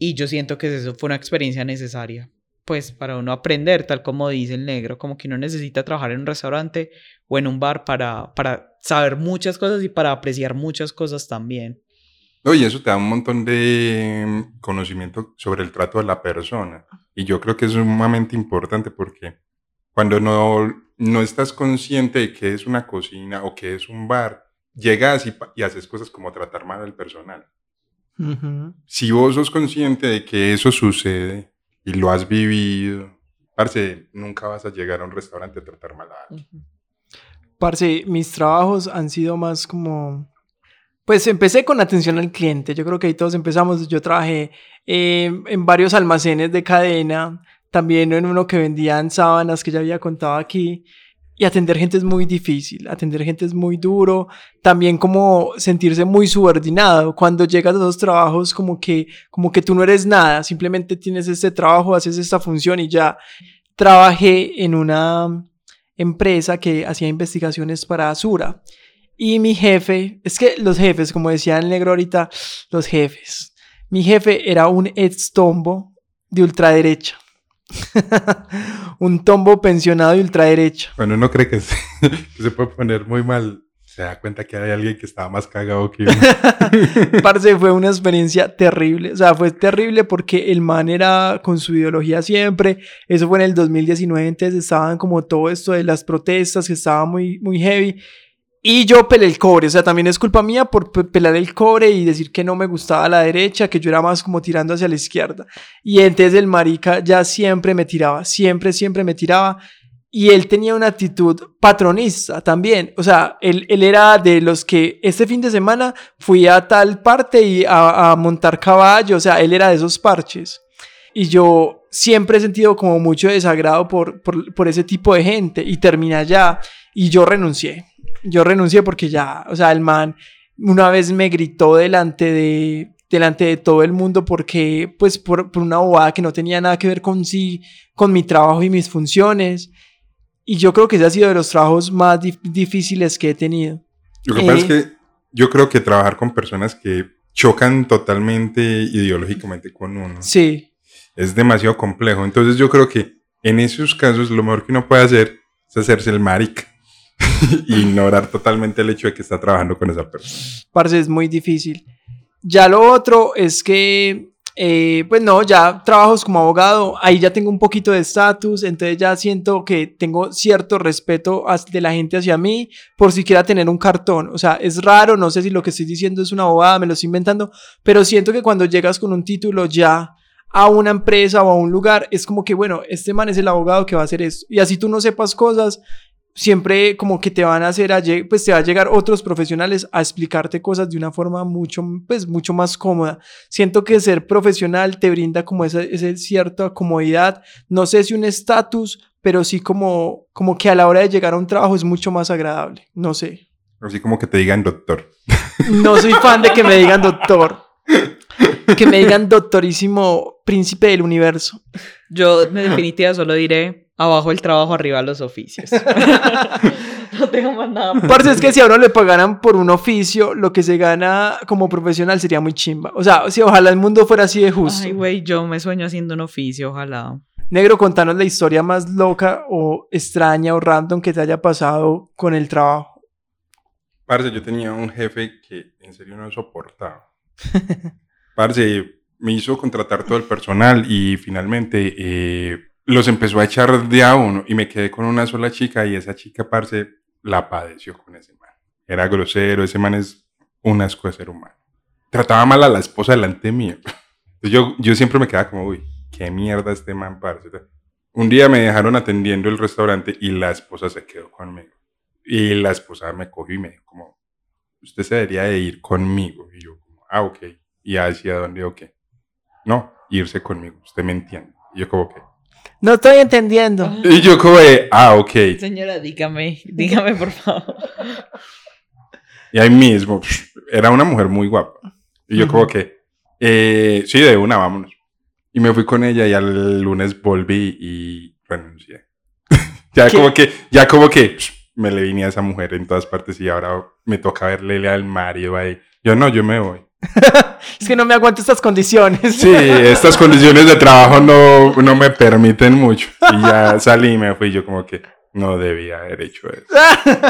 Speaker 1: Y yo siento que eso fue una experiencia necesaria pues para uno aprender, tal como dice el negro, como que uno necesita trabajar en un restaurante o en un bar para, para saber muchas cosas y para apreciar muchas cosas también.
Speaker 3: Oye, eso te da un montón de conocimiento sobre el trato de la persona. Y yo creo que es sumamente importante porque cuando no, no estás consciente de que es una cocina o que es un bar, llegas y, y haces cosas como tratar mal al personal. Si vos sos consciente de que eso sucede, y lo has vivido, parce, nunca vas a llegar a un restaurante a tratar mal a alguien.
Speaker 2: Parce, mis trabajos han sido más como... Pues empecé con atención al cliente, yo creo que ahí todos empezamos, yo trabajé em, en varios almacenes de cadena, también en uno que vendían sábanas que ya había contado aquí, y atender gente es muy difícil, atender gente es muy duro, también como sentirse muy subordinado, cuando llegas a esos trabajos como que, como que tú no eres nada, simplemente tienes este trabajo, haces esta función y ya. Trabajé en una empresa que hacía investigaciones para Azura y mi jefe, es que los jefes, como decía el negro ahorita, los jefes, mi jefe era un ex tombo de ultraderecha. un tombo pensionado y ultraderecha.
Speaker 3: Bueno, uno cree que se, que se, puede poner muy mal. Se da cuenta que hay alguien que estaba más cagado que uno.
Speaker 2: Parce, fue una experiencia terrible. O sea, fue terrible porque el man era con su ideología siempre. Eso fue en el 2019, entonces estaban como todo esto de las protestas que estaba muy, muy heavy. Y yo pelé el cobre, o sea, también es culpa mía por pelar el cobre y decir que no me gustaba la derecha, que yo era más como tirando hacia la izquierda. Y entonces el marica ya siempre me tiraba, siempre, siempre me tiraba. Y él tenía una actitud patronista también. O sea, él, él era de los que este fin de semana fui a tal parte y a, a montar caballo. O sea, él era de esos parches. Y yo siempre he sentido como mucho desagrado por, por, por ese tipo de gente. Y termina ya. Y yo renuncié yo renuncié porque ya, o sea, el man una vez me gritó delante de, delante de todo el mundo porque, pues, por, por una bobada que no tenía nada que ver con sí, con mi trabajo y mis funciones. Y yo creo que ese ha sido de los trabajos más difíciles que he tenido.
Speaker 3: Lo que pasa es eh, que yo creo que trabajar con personas que chocan totalmente ideológicamente con uno.
Speaker 2: Sí.
Speaker 3: Es demasiado complejo. Entonces yo creo que en esos casos lo mejor que uno puede hacer es hacerse el maric. ignorar totalmente el hecho de que está trabajando con esa persona.
Speaker 2: Parce, es muy difícil. Ya lo otro es que, eh, pues no, ya trabajos como abogado, ahí ya tengo un poquito de estatus, entonces ya siento que tengo cierto respeto de la gente hacia mí por si quiera tener un cartón. O sea, es raro, no sé si lo que estoy diciendo es una abogada, me lo estoy inventando, pero siento que cuando llegas con un título ya a una empresa o a un lugar, es como que, bueno, este man es el abogado que va a hacer esto. Y así tú no sepas cosas, siempre como que te van a hacer, pues te va a llegar otros profesionales a explicarte cosas de una forma mucho, pues mucho más cómoda. Siento que ser profesional te brinda como esa, esa cierta comodidad, no sé si un estatus, pero sí como, como que a la hora de llegar a un trabajo es mucho más agradable, no sé.
Speaker 3: Así como que te digan doctor.
Speaker 2: No soy fan de que me digan doctor. Que me digan doctorísimo príncipe del universo.
Speaker 1: Yo en definitiva solo diré abajo el trabajo, arriba los oficios. no tengo más nada.
Speaker 2: Parce, es que si a uno le pagaran por un oficio, lo que se gana como profesional sería muy chimba. O sea, si ojalá el mundo fuera así de justo.
Speaker 1: Ay, güey, yo me sueño haciendo un oficio, ojalá.
Speaker 2: Negro, contanos la historia más loca o extraña o random que te haya pasado con el trabajo.
Speaker 3: Parce, yo tenía un jefe que en serio no soportaba. Parce, me hizo contratar todo el personal y finalmente eh, los empezó a echar de a uno y me quedé con una sola chica y esa chica, parce, la padeció con ese man. Era grosero, ese man es un asco de ser humano. Trataba mal a la esposa delante mío. Yo, yo siempre me quedaba como, uy, qué mierda este man, parce. Un día me dejaron atendiendo el restaurante y la esposa se quedó conmigo. Y la esposa me cogió y me dijo como, usted se debería de ir conmigo. Y yo como, ah, ok. ¿Y hacia dónde o qué? No, irse conmigo, usted me entiende. Y yo como que,
Speaker 2: no estoy entendiendo.
Speaker 3: Y yo como de, ah, ok.
Speaker 1: Señora, dígame, dígame por favor.
Speaker 3: Y ahí mismo, era una mujer muy guapa. Y yo como que, eh, sí, de una, vámonos. Y me fui con ella y al lunes volví y renuncié. ya como que, ya como que me le vine a esa mujer en todas partes y ahora me toca verle al marido ahí. Yo no, yo me voy.
Speaker 2: es que no me aguanto estas condiciones.
Speaker 3: sí, estas condiciones de trabajo no, no me permiten mucho. Y ya salí y me fui yo como que no debía haber hecho eso.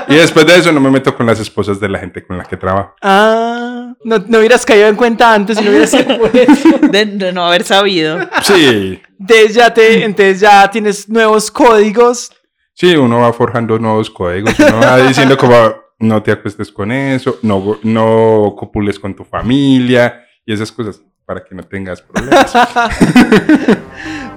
Speaker 3: y después de eso no me meto con las esposas de la gente con la que trabajo.
Speaker 2: Ah, no, no hubieras caído en cuenta antes y no hubieras
Speaker 1: de, no haber sabido.
Speaker 3: Sí.
Speaker 2: Entonces ya, te, entonces ya tienes nuevos códigos.
Speaker 3: Sí, uno va forjando nuevos códigos. Uno va diciendo como no te acuestes con eso, no, no copules con tu familia y esas cosas para que no tengas problemas.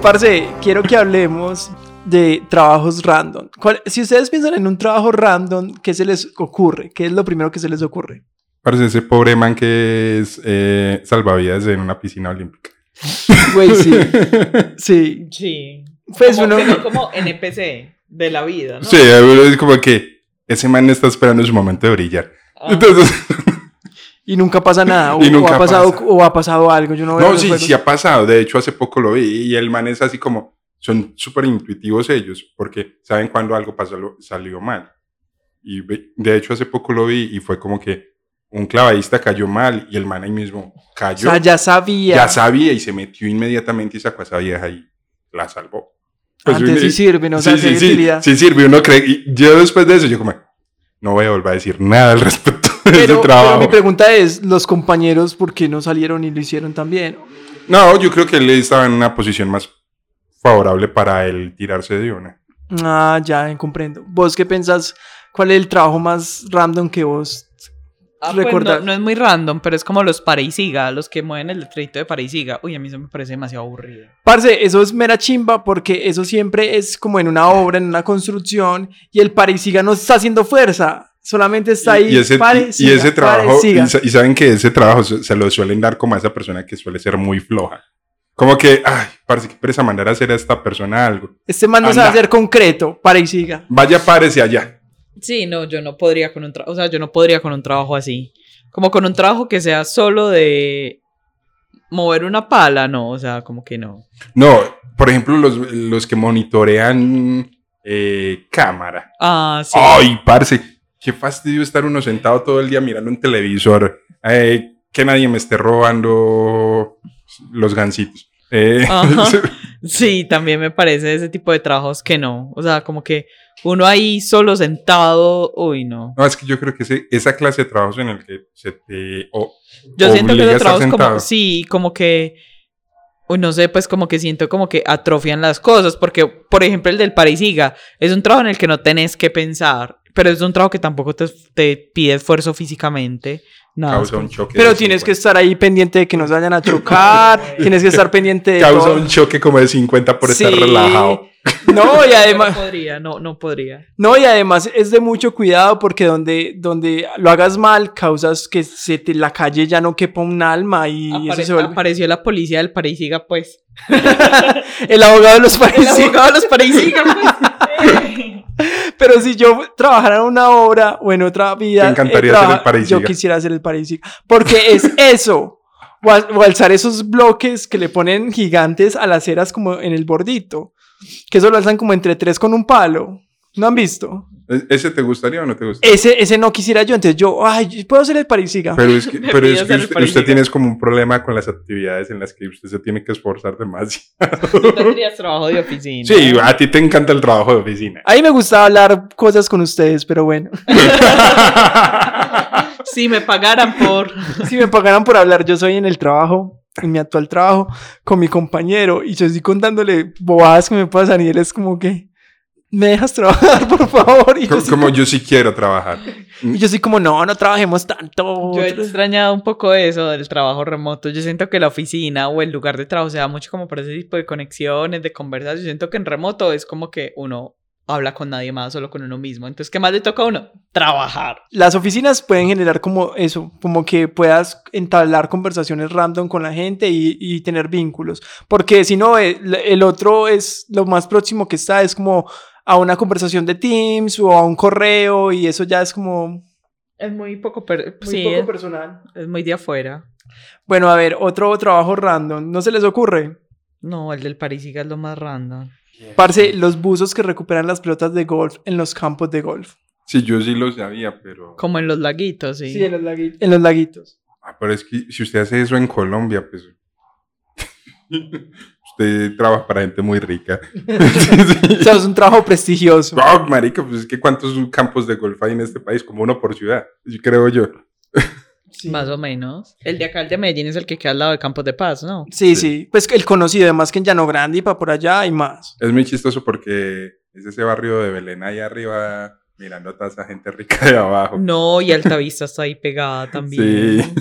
Speaker 2: Parce, quiero que hablemos de trabajos random. si ustedes piensan en un trabajo random, ¿qué se les ocurre? ¿Qué es lo primero que se les ocurre?
Speaker 3: Parece ese pobre man que es eh, salvavidas en una piscina olímpica.
Speaker 2: Güey, sí. Sí.
Speaker 1: Sí. Pues como, uno... como NPC de la vida, ¿no? Sí,
Speaker 3: es como que ese man está esperando su momento de brillar. Ah. Entonces...
Speaker 2: Y nunca pasa nada. O, y nunca ha pasado, o ha pasado algo. Yo no,
Speaker 3: no sí, sí ha pasado. De hecho, hace poco lo vi y el man es así como. Son súper intuitivos ellos porque saben cuando algo pasó, salió mal. Y de hecho, hace poco lo vi y fue como que un clavadista cayó mal y el man ahí mismo cayó.
Speaker 2: O sea, ya sabía.
Speaker 3: Ya sabía y se metió inmediatamente y sacó a esa vieja y la salvó.
Speaker 2: Pues Antes sí sirve, ¿no? Sí,
Speaker 3: sí, sí, sí, sirve, uno cree. Y yo después de eso, yo como, no voy a volver a decir nada al respecto de ese trabajo. Pero
Speaker 2: mi pregunta es, ¿los compañeros por qué no salieron y lo hicieron también?
Speaker 3: No, yo creo que él estaba en una posición más favorable para él tirarse de una.
Speaker 2: Ah, ya, comprendo. ¿Vos qué pensás? ¿Cuál es el trabajo más random que vos
Speaker 1: Ah, pues no, no es muy random, pero es como los para y siga, los que mueven el letrito de para y siga. Uy, a mí eso me parece demasiado aburrido.
Speaker 2: Parce, eso es mera chimba porque eso siempre es como en una obra, en una construcción, y el parisiga no está haciendo fuerza, solamente está ahí.
Speaker 3: y, ese,
Speaker 2: pare,
Speaker 3: y- y
Speaker 2: siga,
Speaker 3: ese
Speaker 2: pare,
Speaker 3: trabajo,
Speaker 2: siga.
Speaker 3: y, y saben que ese trabajo se, se lo suelen dar como a esa persona que suele ser muy floja. Como que, ay, parece que presa mandar a hacer a esta persona algo.
Speaker 2: Este man no sabe
Speaker 3: Anda.
Speaker 2: hacer concreto, para y siga.
Speaker 3: Vaya, párese allá.
Speaker 1: Sí, no, yo no podría con un trabajo, o sea, yo no podría con un trabajo así. Como con un trabajo que sea solo de mover una pala, no, o sea, como que no.
Speaker 3: No, por ejemplo, los, los que monitorean eh, cámara.
Speaker 1: Ah, sí.
Speaker 3: Ay, parce, qué fastidio estar uno sentado todo el día mirando un televisor. eh, que nadie me esté robando los gansitos. Eh.
Speaker 1: Sí, también me parece ese tipo de trabajos que no. O sea, como que uno ahí solo sentado, uy, no.
Speaker 3: no, es que yo creo que ese- esa clase de trabajos en el que se te o-
Speaker 1: Yo siento que los trabajos como, sí, como que, uy, no sé, pues como que siento como que atrofian las cosas, porque, por ejemplo, el del Parisiga es un trabajo en el que no tenés que pensar, pero es un trabajo que tampoco te, te pide esfuerzo físicamente. Nada, es
Speaker 3: causa un choque.
Speaker 2: Pero tienes que
Speaker 3: 50.
Speaker 2: estar ahí pendiente de que no se vayan a chocar, tienes que estar pendiente de
Speaker 3: Causa
Speaker 2: todo.
Speaker 3: un choque como de 50 por estar relajado.
Speaker 2: No, y
Speaker 1: No
Speaker 2: además,
Speaker 1: podría, no, no podría.
Speaker 2: no, y además es de mucho cuidado porque donde, donde lo hagas mal causas que se te, la calle ya no quepa un alma y eso se vuelve...
Speaker 1: Apareció la policía del Parisiga, pues.
Speaker 2: El abogado de los
Speaker 1: El
Speaker 2: países.
Speaker 1: abogado de los Parisiga, pues.
Speaker 2: Pero si yo trabajara en una obra o en otra vida,
Speaker 3: encantaría
Speaker 2: eh,
Speaker 3: el parisiga.
Speaker 2: Yo quisiera ser el parisiga. Porque es eso. O, al- o alzar esos bloques que le ponen gigantes a las ceras como en el bordito. Que eso lo alzan como entre tres con un palo. ¿No han visto?
Speaker 3: ¿E- ¿Ese te gustaría o no te gustaría?
Speaker 2: Ese, ese no quisiera yo. Entonces yo, ay, puedo ser el parisiga.
Speaker 3: Pero es que, pero es que usted, tiene como un problema con las actividades en las que usted se tiene que esforzar demasiado.
Speaker 1: Tú tendrías trabajo de oficina.
Speaker 3: Sí, a ti te encanta el trabajo de oficina.
Speaker 2: A mí me gustaba hablar cosas con ustedes, pero bueno.
Speaker 1: Si me pagaran por.
Speaker 2: si me pagaran por hablar, yo soy en el trabajo, en mi actual trabajo, con mi compañero, y yo estoy contándole bobadas que me pasan, y él es como que, ¿me dejas trabajar, por favor? Y yo,
Speaker 3: Co-
Speaker 2: soy,
Speaker 3: Como yo sí quiero trabajar.
Speaker 2: y yo soy como, no, no trabajemos tanto.
Speaker 1: Yo he extrañado un poco eso del trabajo remoto. Yo siento que la oficina o el lugar de trabajo se da mucho como por ese tipo de conexiones, de conversas. Yo siento que en remoto es como que uno habla con nadie más, solo con uno mismo. Entonces, ¿qué más le toca a uno? Trabajar.
Speaker 2: Las oficinas pueden generar como eso, como que puedas entablar conversaciones random con la gente y, y tener vínculos. Porque si no, el, el otro es lo más próximo que está, es como a una conversación de Teams o a un correo y eso ya es como
Speaker 1: Es muy poco, per-
Speaker 2: muy
Speaker 1: sí,
Speaker 2: poco
Speaker 1: es,
Speaker 2: personal.
Speaker 1: es muy de afuera.
Speaker 2: Bueno, a ver, otro trabajo random. ¿No se les ocurre?
Speaker 1: No, el del Parisiga es lo más random.
Speaker 2: Parce, los buzos que recuperan las pelotas de golf en los campos de golf.
Speaker 3: Sí, yo sí lo sabía, pero...
Speaker 1: Como en los laguitos, sí.
Speaker 2: en los, laguitos. En los laguitos.
Speaker 3: Ah, pero es que si usted hace eso en Colombia, pues... usted trabaja para gente muy rica.
Speaker 2: O sea, es un trabajo prestigioso.
Speaker 3: No, marica, pues es que cuántos campos de golf hay en este país, como uno por ciudad, creo yo.
Speaker 2: Sí.
Speaker 1: Más o menos. El de acá, el de Medellín, es el que queda al lado de Campos de Paz, ¿no?
Speaker 2: Sí, sí. Pues el conocido, además que en Llano Grande y para por allá hay más.
Speaker 3: Es muy chistoso porque es ese barrio de Belén ahí arriba, mirando a toda esa gente rica de abajo.
Speaker 1: No, y Altavista está ahí pegada también.
Speaker 3: Sí.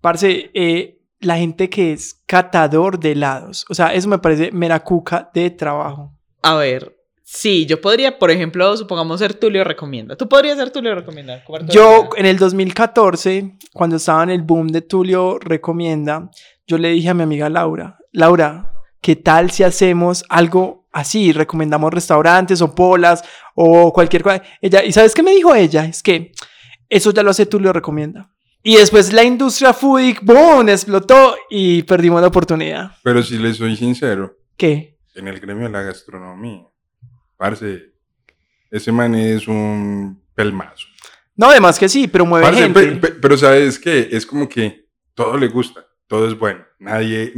Speaker 2: Parce, eh, la gente que es catador de helados. O sea, eso me parece mera cuca de trabajo.
Speaker 1: A ver, sí, yo podría, por ejemplo, supongamos ser Tulio Recomienda. ¿Tú podrías ser Tulio Recomienda?
Speaker 2: Yo, en el 2014, cuando estaba en el boom de Tulio Recomienda, yo le dije a mi amiga Laura, Laura, ¿qué tal si hacemos algo así? Recomendamos restaurantes o polas o cualquier cosa. Ella, ¿y sabes qué me dijo ella? Es que eso ya lo hace Tulio Recomienda. Y después la industria foodie, ¡boom!, explotó y perdimos la oportunidad.
Speaker 3: Pero si le soy sincero,
Speaker 2: ¿Qué?
Speaker 3: en el gremio de la gastronomía, parce, ese man es un pelmazo.
Speaker 2: No, además que sí, pero mueve
Speaker 3: Parce,
Speaker 2: gente.
Speaker 3: pe- pe- pero sabes que es como que todo le gusta, todo es bueno. Nadie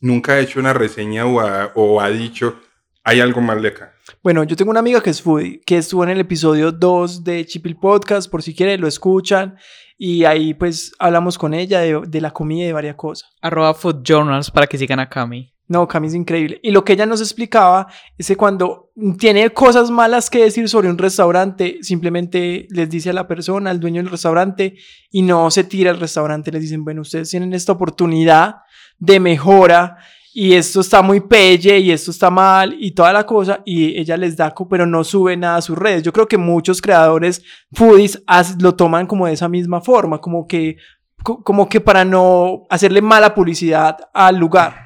Speaker 3: nunca ha hecho una reseña o ha, o ha dicho hay algo mal de acá.
Speaker 2: Bueno, yo tengo una amiga que es foodie, que estuvo en el episodio 2 de Chipil Podcast, por si quieren lo escuchan, y ahí pues hablamos con ella de, de la comida y de varias cosas.
Speaker 1: Arroba Food Journals para que sigan a Cami.
Speaker 2: No, Cami es increíble. Y lo que ella nos explicaba es que cuando tiene cosas malas que decir sobre un restaurante, simplemente les dice a la persona, al dueño del restaurante, y no se tira al restaurante. Les dicen, bueno, ustedes tienen esta oportunidad de mejora y esto está muy pelle y esto está mal y toda la cosa y ella les da, pero no sube nada a sus redes. Yo creo que muchos creadores foodies lo toman como de esa misma forma, como que, como que para no hacerle mala publicidad al lugar.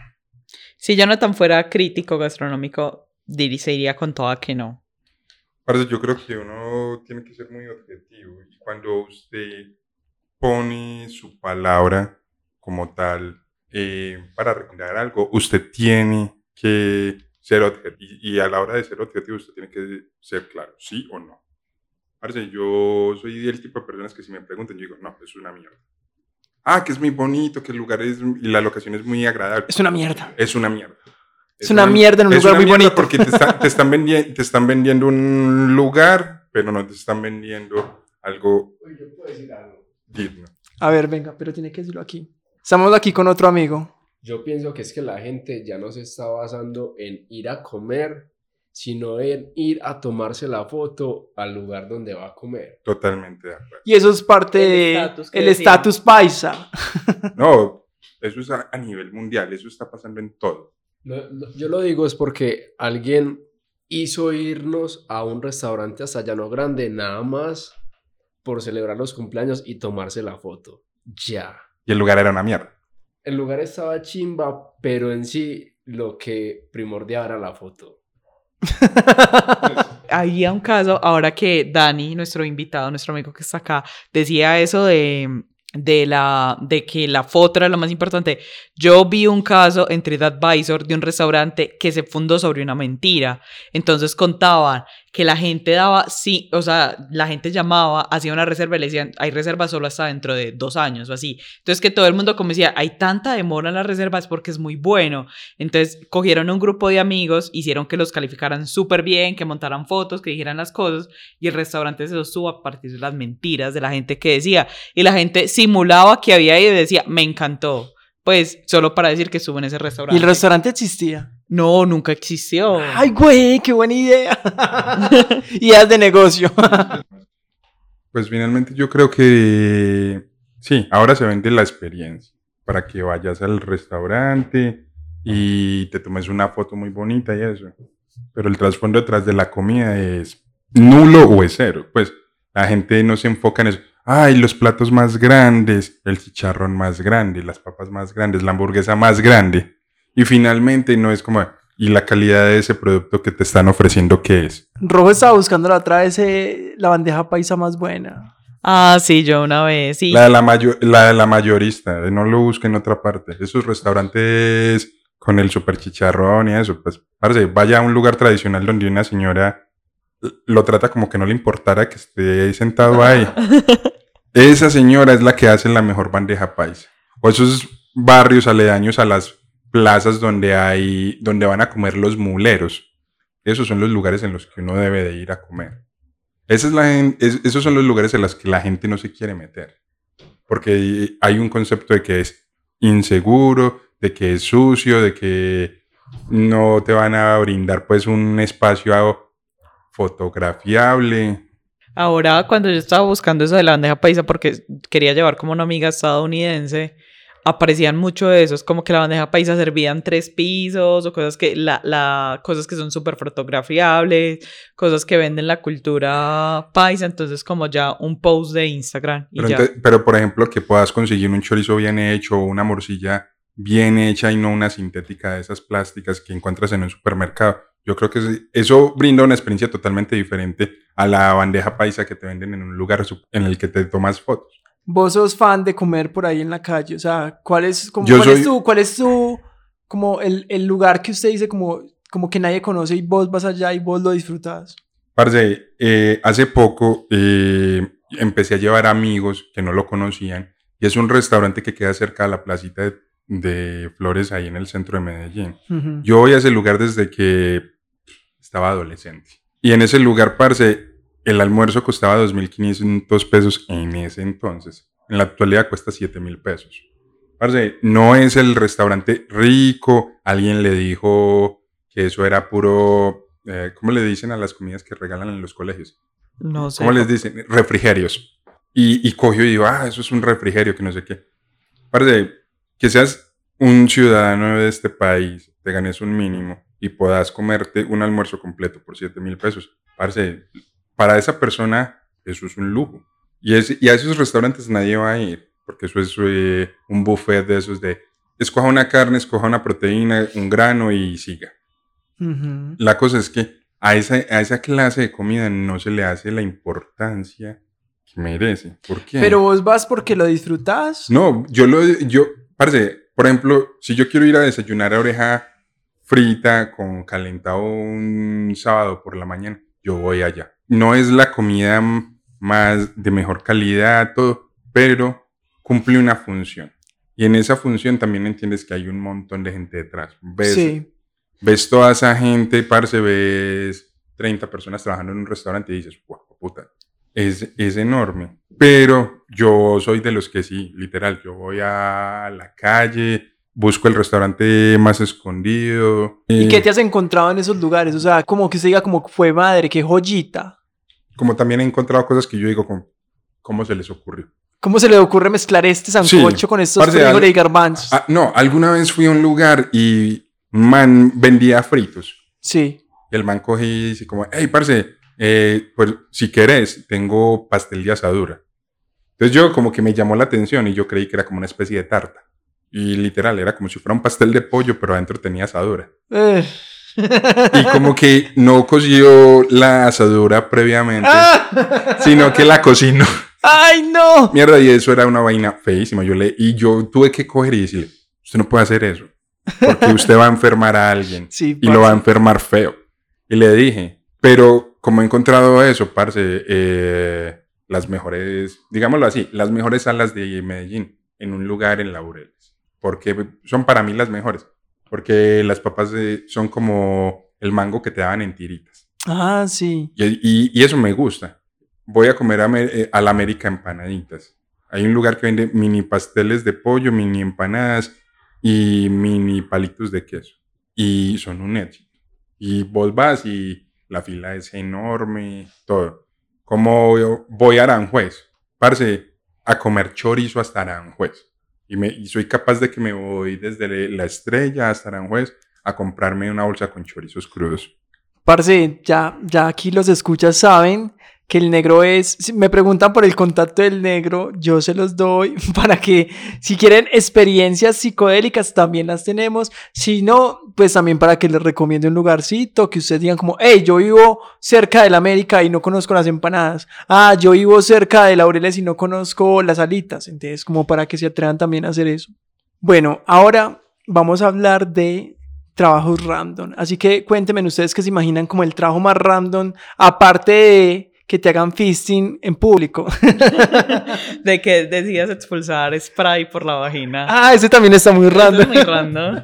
Speaker 1: Si tan fuera crítico gastronómico, se iría con toda que no.
Speaker 3: yo creo que uno tiene que ser muy objetivo y cuando usted pone su palabra como tal eh, para recomendar algo, usted tiene que ser objetivo. Y, a la hora de ser objetivo, usted tiene que ser claro, sí o no. Parce, yo soy el tipo de personas que si me preguntan, yo digo, no, es una mierda. Ah, que es muy bonito, que el lugar es, y la locación es muy agradable.
Speaker 2: Es una mierda.
Speaker 3: Es una mierda.
Speaker 2: Es, una, mierda en un lugar muy bonito.
Speaker 3: Porque te, te, están vendiendo, te están vendiendo un lugar, pero no te están vendiendo algo digno.
Speaker 2: A ver, venga, pero tiene que decirlo aquí. Estamos aquí con otro amigo.
Speaker 4: Yo pienso que es que la gente ya no se está basando en ir a comer, sino en ir a tomarse la foto al lugar donde va a comer.
Speaker 3: Totalmente de acuerdo.
Speaker 2: Y eso es parte del estatus paisa.
Speaker 3: No, eso es a, nivel mundial, eso está pasando en todo.
Speaker 4: yo lo digo es porque alguien hizo irnos a un restaurante hasta Llano Grande nada más por celebrar los cumpleaños y tomarse la foto. Ya.
Speaker 3: Y el lugar era una mierda.
Speaker 4: El lugar estaba chimba, pero en sí lo que primordial era la foto.
Speaker 1: Había un caso, ahora que Dani, nuestro invitado, nuestro amigo que está acá, decía eso de de, la, de que la foto era lo más importante. Yo vi un caso en TripAdvisor de un restaurante que se fundó sobre una mentira. Entonces contaban que la gente daba, sí, o sea, la gente llamaba, hacía una reserva y le decían, hay reservas solo hasta dentro de dos años o así. Entonces que todo el mundo como decía, hay tanta demora en las reservas porque es muy bueno. Entonces cogieron un grupo de amigos, hicieron que los calificaran súper bien, que montaran fotos, que dijeran las cosas y el restaurante se sostuvo a partir de las mentiras de la gente que decía. Y la gente simulaba que había ido y decía, me encantó. Pues solo para decir que estuvo en ese restaurante.
Speaker 2: ¿Y el restaurante existía?
Speaker 1: No, nunca existió.
Speaker 2: Ay, güey, qué buena idea. Ideas de negocio.
Speaker 3: pues finalmente yo creo que sí, ahora se vende la experiencia para que vayas al restaurante y te tomes una foto muy bonita y eso. Pero el trasfondo detrás de la comida es nulo o es cero. Pues la gente no se enfoca en eso. Ay, los platos más grandes, el chicharrón más grande, las papas más grandes, la hamburguesa más grande. Y finalmente no es como, ¿y la calidad de ese producto que te están ofreciendo qué es?
Speaker 2: Rojo estaba buscando la otra vez eh, la bandeja paisa más buena.
Speaker 1: Ah, sí, yo una vez, sí.
Speaker 3: La de la, la, de la mayorista, no lo busquen en otra parte. Esos restaurantes con el super chicharrón y eso, pues, parece, vaya a un lugar tradicional donde una señora lo trata como que no le importara que esté ahí sentado ahí. Esa señora es la que hace la mejor bandeja paisa. O esos barrios aledaños a las plazas donde hay, donde van a comer los muleros. Esos son los lugares en los que uno debe de ir a comer. Esa es la, esos son los lugares en los que la gente no se quiere meter. Porque hay un concepto de que es inseguro, de que es sucio, de que no te van a brindar pues un espacio fotografiable.
Speaker 1: Ahora, cuando yo estaba buscando eso de la bandeja paisa, porque quería llevar como una amiga estadounidense, aparecían mucho de eso, es como que la bandeja paisa servían tres pisos o cosas que, la, la cosas que son súper fotografiables, cosas que venden la cultura paisa, entonces como ya un post de Instagram.
Speaker 3: pero, pero, por ejemplo, que puedas conseguir un chorizo bien hecho o una morcilla bien hecha y no una sintética de esas plásticas que encuentras en un supermercado. Yo creo que eso brinda una experiencia totalmente diferente a la bandeja paisa que te venden en un lugar en el que te tomas fotos
Speaker 2: vos sos fan de comer por ahí en la calle, o sea, ¿cuál es, como, cuál es tu, cuál es tu, como el, el, lugar que usted dice como, como que nadie conoce y vos vas allá y vos lo disfrutas?
Speaker 3: Parce, eh, hace poco eh, empecé a llevar amigos que no lo conocían y es un restaurante que queda cerca de la placita de, Flores ahí en el centro de Medellín. Yo voy a ese lugar desde que estaba adolescente. Y en ese lugar, parce, el almuerzo costaba 2.500 pesos en ese entonces. En la actualidad cuesta 7.000 pesos. Parce, no es el restaurante rico. Alguien le dijo que eso era puro. eh, ¿Cómo le dicen a las comidas que regalan en los colegios?
Speaker 1: No sé.
Speaker 3: ¿Cómo les dicen? Refrigerios. Y, y cogió y dijo, ah, eso es un refrigerio, que no sé qué. Parce, que seas un ciudadano de este país, te ganes un mínimo y puedas comerte un almuerzo completo por 7 mil pesos. Parce, para esa persona eso es un lujo. Y, es, y a esos restaurantes nadie va a ir, porque eso es eh, un buffet de esos de, escoja una carne, escoja una proteína, un grano y siga.
Speaker 2: Ujú.
Speaker 3: La cosa es que a esa, a esa clase de comida no se le hace la importancia que merece. ¿Por qué?
Speaker 2: Pero vos vas porque lo disfrutas.
Speaker 3: No, yo lo, yo, parce, por ejemplo, si yo quiero ir a desayunar a oreja frita con calentado un sábado por la mañana, yo voy allá. No es la comida más de mejor calidad, todo, pero cumple una función. Y en esa función también entiendes que hay un montón de gente detrás. Ves,
Speaker 2: Sí.
Speaker 3: ves toda esa gente, parce, ves 30 personas trabajando en un restaurante y dices, guau, puta, es, es enorme. Pero yo soy de los que sí, literal, yo voy a la calle, busco el restaurante más escondido.
Speaker 2: ¿Y
Speaker 3: eh,
Speaker 2: qué te has encontrado en esos lugares? O sea, como que se diga como fue madre, qué joyita.
Speaker 3: Como también he encontrado cosas que yo digo, como, ¿cómo se les ocurrió?
Speaker 2: ¿Cómo se le ocurre mezclar este sancocho con estos frijoles y garbanzos?
Speaker 3: No, alguna vez fui a un lugar y man vendía fritos.
Speaker 2: Sí.
Speaker 3: El man coge y dice como, hey, parce, eh, pues si querés, tengo pastel de asadura. Entonces yo como que me llamó la atención y yo creí que era como una especie de tarta. Y literal, era como si fuera un pastel de pollo, pero adentro tenía asadura.
Speaker 2: Eh.
Speaker 3: Y como que no coció la asadura previamente,
Speaker 2: ¡Ah!
Speaker 3: sino que la cocinó.
Speaker 2: ¡Ay, no!
Speaker 3: Mierda, y eso era una vaina feísima. Yo le, y yo tuve que coger y decirle, usted no puede hacer eso, porque usted va a enfermar a alguien
Speaker 2: Sí,
Speaker 3: y lo va a enfermar feo. Y le dije, pero como he encontrado eso, parce, eh, las mejores, digámoslo así, las mejores salas de Medellín en un lugar en Laureles, porque son para mí las mejores, porque las papas eh, son como el mango que te daban en tiritas.
Speaker 2: Ah, sí.
Speaker 3: Y, y- y eso me gusta. Voy a comer a, eh, a la América empanaditas. Hay un lugar que vende mini pasteles de pollo, mini empanadas y mini palitos de queso. Y son un éxito. Y vos vas y la fila es enorme, todo. Como voy a Aranjuez, parce, a comer chorizo hasta Aranjuez. Y, me, soy capaz de que me voy desde la estrella hasta Aranjuez a comprarme una bolsa con chorizos crudos.
Speaker 2: Parce, ya, ya aquí los escuchas saben que el negro es, si me preguntan por el contacto del negro, yo se los doy para que si quieren experiencias psicodélicas también las tenemos, si no, pues también para que les recomiende un lugarcito, que ustedes digan como, hey, yo vivo cerca de la América y no conozco las empanadas, ah, yo vivo cerca de Laureles y no conozco las alitas, entonces como para que se atrevan también a hacer eso. Bueno, ahora vamos a hablar de trabajos random. Así que cuéntenme ustedes que se imaginan como el trabajo más random, aparte de que te hagan fisting en público.
Speaker 1: De que decidas expulsar spray por la vagina.
Speaker 2: ah, ese también está muy
Speaker 1: Eso
Speaker 2: random.
Speaker 1: es muy random.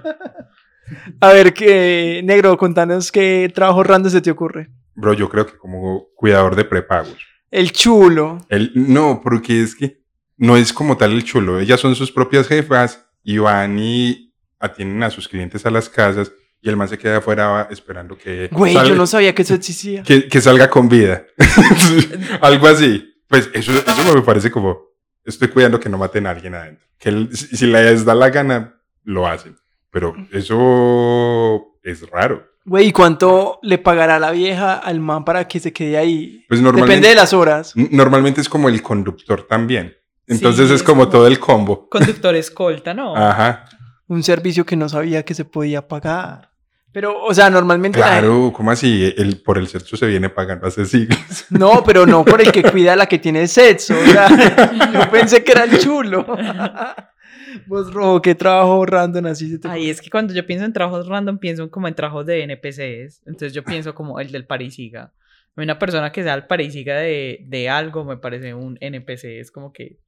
Speaker 2: A ver, que negro, contanos qué trabajo random se te ocurre.
Speaker 3: Bro, yo creo que como cuidador de prepagos.
Speaker 2: El chulo.
Speaker 3: El, no, porque es que no es como tal el chulo. Ellas son sus propias jefas y van y atienden a sus clientes a las casas y el man se queda afuera esperando que,
Speaker 2: Güey,
Speaker 3: salga,
Speaker 2: yo no sabía que eso existía.
Speaker 3: que, que salga con vida. Algo así. Pues eso, eso me parece como, estoy cuidando que no maten a alguien adentro. Que el- si, si les da la gana, lo hacen. Pero eso es raro.
Speaker 2: Güey, ¿y cuánto le pagará la vieja al man para que se quede ahí?
Speaker 3: Pues normalmente,
Speaker 2: Depende de las horas.
Speaker 3: Normalmente es como el conductor también. Entonces
Speaker 1: Sí,
Speaker 3: es
Speaker 1: es
Speaker 3: como- todo el combo.
Speaker 1: Conductor escolta, ¿no?
Speaker 3: Ajá.
Speaker 2: Un servicio que no sabía que se podía pagar. Pero, o sea, normalmente... la-
Speaker 3: Claro, ¿cómo así? El, por el sexo se viene pagando hace siglos.
Speaker 2: No, pero no por el que cuida a la que tiene sexo. O sea, yo pensé que era el chulo. Vos, Rojo, qué trabajo random así se te...
Speaker 1: Ay, es que cuando yo pienso en trabajos random, pienso como en trabajos de NPCs. Entonces yo pienso como el del parisiga. Una persona que sea el parisiga de, de algo me parece un NPC. Es como que,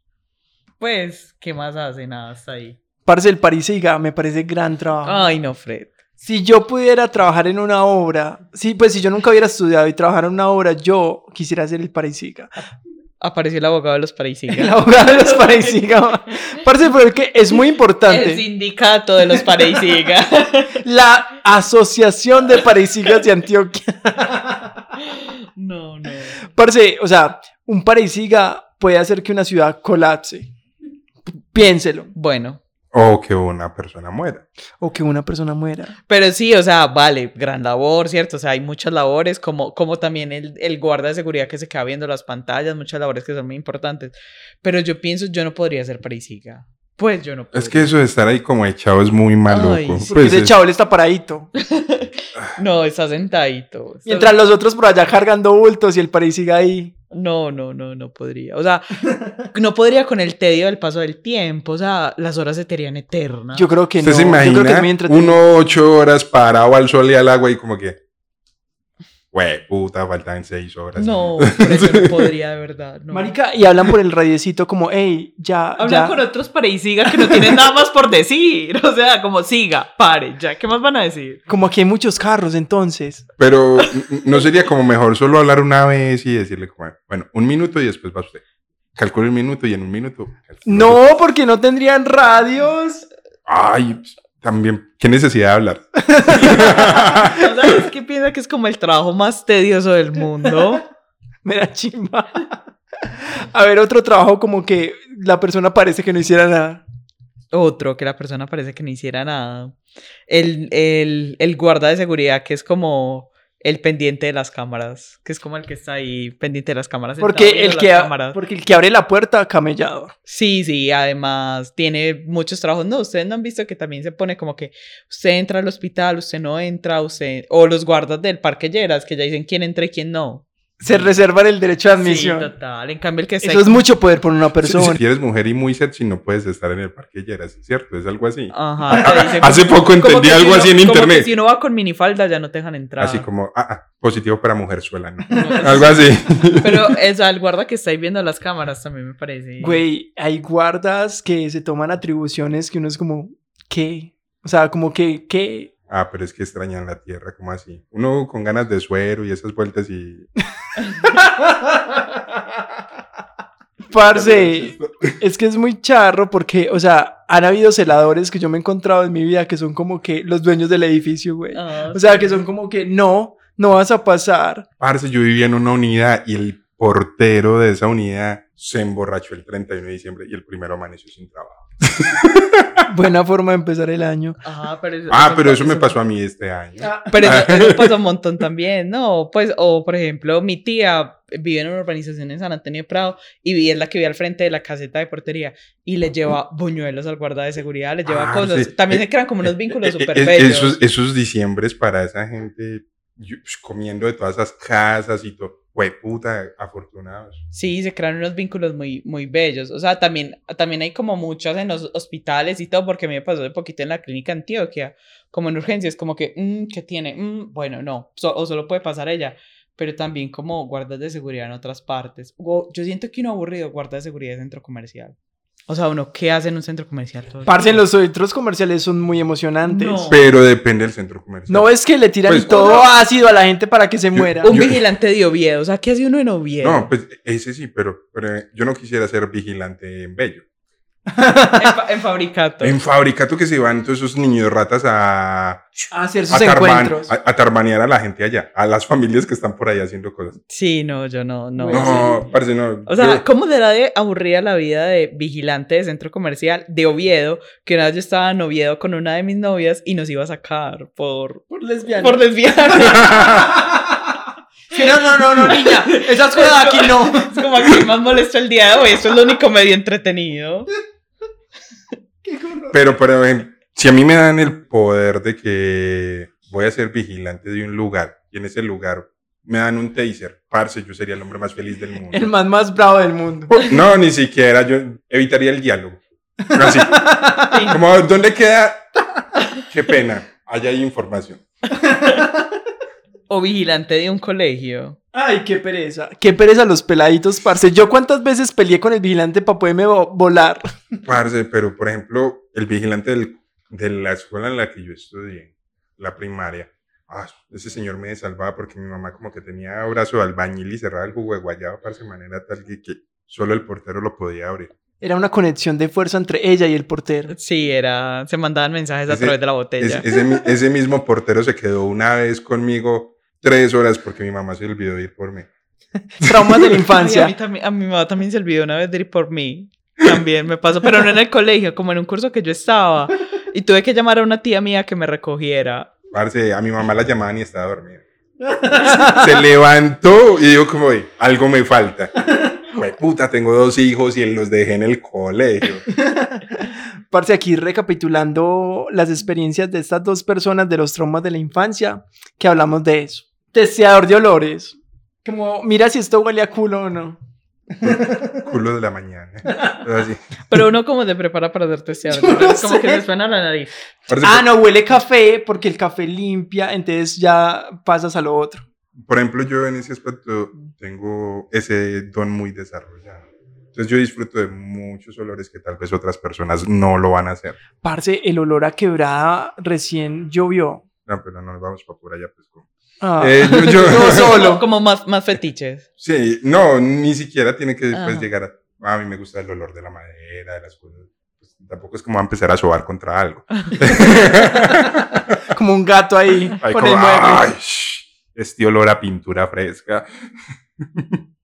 Speaker 1: pues, ¿qué más hace? Nada, hasta ahí.
Speaker 2: Parce, el Parisiga me parece gran trabajo.
Speaker 1: Ay, no, Fred.
Speaker 2: Si yo pudiera trabajar en una obra, sí, pues si yo nunca hubiera estudiado y trabajar en una obra, yo quisiera ser el Parisiga.
Speaker 1: Apareció el abogado de los
Speaker 2: El
Speaker 1: pareisiga.
Speaker 2: abogado de los pareisiga. Parce, es que es muy
Speaker 1: El
Speaker 2: importante.
Speaker 1: sindicato de los pareisiga.
Speaker 2: La Asociación de Pareisigas de Antioquia.
Speaker 1: no, no.
Speaker 2: Parce, o sea, un pareisiga puede hacer que una ciudad colapse. Piénselo.
Speaker 1: Bueno,
Speaker 3: O que una persona muera.
Speaker 2: O que una persona muera.
Speaker 1: pero sí, o sea, vale, gran labor, ¿cierto? O sea, hay muchas labores, como, como también el, el guarda de seguridad que se queda viendo las pantallas, muchas labores que son muy importantes. Pero yo pienso, yo no podría ser pareisiga. Pues yo no podría.
Speaker 3: Es que eso de estar ahí como echado es muy maluco.
Speaker 1: Ay, sí.
Speaker 2: Porque
Speaker 3: Pues
Speaker 2: ese
Speaker 3: es-
Speaker 2: chaval está paradito.
Speaker 1: No, está sentadito. está-
Speaker 2: Mientras los otros por allá cargando bultos y el pareisiga ahí.
Speaker 1: No, no, no, no podría. O sea, no podría con el tedio del paso del tiempo. O sea, las horas se te harían eternas.
Speaker 2: Yo creo que no.
Speaker 3: ¿Usted se
Speaker 2: Yo creo que es
Speaker 3: imagina
Speaker 2: muy entretenido.
Speaker 3: uno ocho horas parado al sol y al agua y como que... Güey, puta, faltan seis horas.
Speaker 1: No, por eso no podría, de verdad. No.
Speaker 2: Marica, y hablan por el radiecito como, hey, ya,
Speaker 1: Hablan
Speaker 2: ya.
Speaker 1: con otros pareisiga que no tienen nada más por decir. O sea, como siga, pare, ya. ¿Qué más van a decir?
Speaker 2: Como aquí hay muchos carros, entonces.
Speaker 3: Pero no sería como mejor solo hablar una vez y decirle como, bueno, un minuto y después va usted. Calcule un minuto y en un minuto.
Speaker 2: No, porque no tendrían radios.
Speaker 3: Ay, pues, también, ¿qué necesidad de hablar?
Speaker 1: O sea, es que piensa que es como el trabajo más tedioso del mundo.
Speaker 2: Me da chimba. A ver, otro trabajo como que la persona parece que no hiciera nada.
Speaker 1: Otro, que la persona parece que no hiciera nada. El, el, el guarda de seguridad, que es como el pendiente de las cámaras, que es como el que está ahí pendiente de las cámaras.
Speaker 2: Porque el, que, a- porque el que abre la puerta, camellado.
Speaker 1: Sí, sí, además tiene muchos trabajos. No, ustedes no han visto que también se pone como que usted entra al hospital, usted no entra, usted... O los guardas del parque Lleras, que ya dicen quién entra y quién no.
Speaker 2: Se reservan el derecho de admisión.
Speaker 1: Sí, total. En cambio, el que está
Speaker 2: Eso es mucho poder por una
Speaker 3: Si,
Speaker 2: persona.
Speaker 3: si eres mujer y muy sexy, no puedes estar en el parque Lleras, ¿cierto? Es algo así.
Speaker 1: Ajá, dicen
Speaker 3: Hace
Speaker 1: como-
Speaker 3: poco
Speaker 1: como
Speaker 3: entendí
Speaker 1: si
Speaker 3: algo así en
Speaker 1: como que
Speaker 3: internet.
Speaker 1: si uno va con minifalda ya no te dejan entrar.
Speaker 3: Así como, ah, ah, positivo para mujer suela, ¿no?
Speaker 1: No,
Speaker 3: Algo así.
Speaker 1: Pero o sea, el guarda que está ahí viendo las cámaras también me parece.
Speaker 2: Güey, hay guardas que se toman atribuciones que uno es como, ¿qué? O sea, como que, ¿qué?
Speaker 3: Ah, pero es que extrañan la tierra, ¿cómo así? Uno con ganas de suero y esas vueltas y...
Speaker 2: Parce, es que es muy charro porque, o sea, han habido celadores que yo me he encontrado en mi vida que son como que los dueños del edificio, güey.
Speaker 1: Ah,
Speaker 2: O sea, que son como que no, no vas a pasar.
Speaker 3: Parce, yo vivía en una unidad y el portero de esa unidad se emborrachó el 31 de diciembre y el primero amaneció sin trabajo.
Speaker 2: Buena forma de empezar el año.
Speaker 1: Ajá, pero eso,
Speaker 3: Ah, pero eso me pasó a mí este año.
Speaker 1: Pero eso, eso pasa un montón también, ¿no? Pues, o por ejemplo, mi tía vive en una urbanización en San Antonio de Prado y vi- es la que vive al frente de la caseta de portería y le lleva buñuelos al guarda de seguridad, le lleva
Speaker 3: Ah,
Speaker 1: cosas.
Speaker 3: sí.
Speaker 1: También
Speaker 3: Eh,
Speaker 1: se crean como unos vínculos
Speaker 3: Eh, eh,
Speaker 1: súper
Speaker 3: eh,
Speaker 1: bellos.
Speaker 3: Esos, esos diciembres para esa gente yo, pues, comiendo de todas esas casas y todo. Puta, afortunados.
Speaker 1: Sí, se crean unos vínculos muy, muy bellos. O sea, también, también hay como muchas en los hospitales y todo, porque me pasó de poquito en la clínica Antioquia, como en urgencias, como que, mm, ¿qué tiene? Mm, bueno, no, so- o solo puede pasar ella, pero también como guardas de seguridad en otras partes. Yo siento que uno aburrido guarda de seguridad de centro comercial. O sea, uno, ¿qué hace en un centro comercial? todo
Speaker 2: Parce, los centros comerciales son muy emocionantes.
Speaker 1: No.
Speaker 2: No,
Speaker 3: Pero depende del centro comercial.
Speaker 2: es que le tiran
Speaker 3: Pues,
Speaker 2: todo
Speaker 3: no.
Speaker 2: ácido a la gente para que se muera.
Speaker 1: Un
Speaker 3: yo-
Speaker 1: vigilante de Oviedo, o sea, ¿qué hace uno en Oviedo?
Speaker 3: No, pues ese sí, pero, pero yo no quisiera ser vigilante en Bello.
Speaker 1: En, fa- en fabricato.
Speaker 3: En Fabricato que se van todos esos niños ratas a,
Speaker 2: a hacer
Speaker 3: a,
Speaker 2: sus
Speaker 3: tarban-
Speaker 2: encuentros.
Speaker 3: a, a tarbanear a la gente allá, a las familias que están por ahí haciendo cosas.
Speaker 1: Sí, no, yo no, no.
Speaker 3: No, parce, no.
Speaker 1: O sea,
Speaker 3: yo-
Speaker 1: ¿cómo será de aburrida la vida de vigilante de centro comercial de Oviedo? Que una vez yo estaba en Oviedo con una de mis novias y nos iba a sacar por,
Speaker 2: Por lesbiana.
Speaker 1: por lesbiana.
Speaker 2: Sí, no, no, no, no, niña. Esas cosas aquí no.
Speaker 1: es como que más molesto el día de hoy. Eso es lo único medio entretenido.
Speaker 3: Pero, pero si a mí me dan el poder de que voy a ser vigilante de un lugar y en ese lugar me dan un taser, parce, yo sería el hombre más feliz del mundo.
Speaker 2: El más más bravo del mundo.
Speaker 3: No, ni siquiera, yo evitaría el diálogo. Así,
Speaker 1: Sí.
Speaker 3: como, ¿dónde queda? Qué pena, allá hay información.
Speaker 1: O vigilante de un colegio.
Speaker 2: Ay, qué pereza. Qué pereza los peladitos, parce. Yo cuántas veces peleé con el vigilante para poderme vo- volar.
Speaker 3: Parce, pero por ejemplo, el vigilante del- de la escuela en la que yo estudié, la primaria, Ah, ese señor me salvaba porque mi mamá como que tenía brazo de albañil y cerraba el jugo de guayaba para de manera tal que, que solo el portero lo podía abrir.
Speaker 2: Era una conexión de fuerza entre ella y el portero.
Speaker 1: Sí, era, se mandaban mensajes a través de la botella.
Speaker 3: Ese, ese mi- ese mismo portero se quedó una vez conmigo tres horas porque mi mamá se olvidó de ir por mí.
Speaker 2: Traumas de la
Speaker 1: Ay, a,
Speaker 2: infancia.
Speaker 1: mí también, a mi mamá también se olvidó una vez de ir por mí. También me pasó, pero no en el colegio, como en un curso que yo estaba. Y tuve que llamar a una tía mía que me recogiera.
Speaker 3: Parce, a mi mamá la llamaban y estaba dormida. Se levantó y dijo como, "Ey, algo me falta. Puta, tengo dos hijos y los dejé en el colegio.
Speaker 2: Parce, aquí recapitulando las experiencias de estas dos personas de los traumas de la infancia, que hablamos de eso. Testeador de olores. Como, mira si esto huele a culo o no.
Speaker 3: Culo de la mañana. Así.
Speaker 1: Pero uno como se prepara para hacer testear.
Speaker 2: Yo no
Speaker 1: como que
Speaker 2: sé.
Speaker 1: se suena la nariz.
Speaker 3: Parce,
Speaker 2: Ah, no, huele café porque el café limpia, entonces ya pasas a lo otro.
Speaker 3: Por ejemplo, yo en ese aspecto tengo ese don muy desarrollado. Entonces yo disfruto de muchos olores que tal vez otras personas no lo van a hacer.
Speaker 2: Parce, el olor a quebrada recién llovió.
Speaker 3: No, pero no nos vamos para por allá, pues. como-
Speaker 2: Ah.
Speaker 3: Eh, yo- yo-
Speaker 2: No solo.
Speaker 1: Como, más, más fetiches.
Speaker 3: Sí, no, ni siquiera tiene que después
Speaker 1: Ajá.
Speaker 3: llegar a... A mí me gusta el olor de la madera, de las cosas. Pues, tampoco es como a empezar a sobar contra algo.
Speaker 2: Como un gato ahí
Speaker 3: Ay,
Speaker 2: con
Speaker 3: como,
Speaker 2: el mueble.
Speaker 3: ay, este olor a pintura fresca.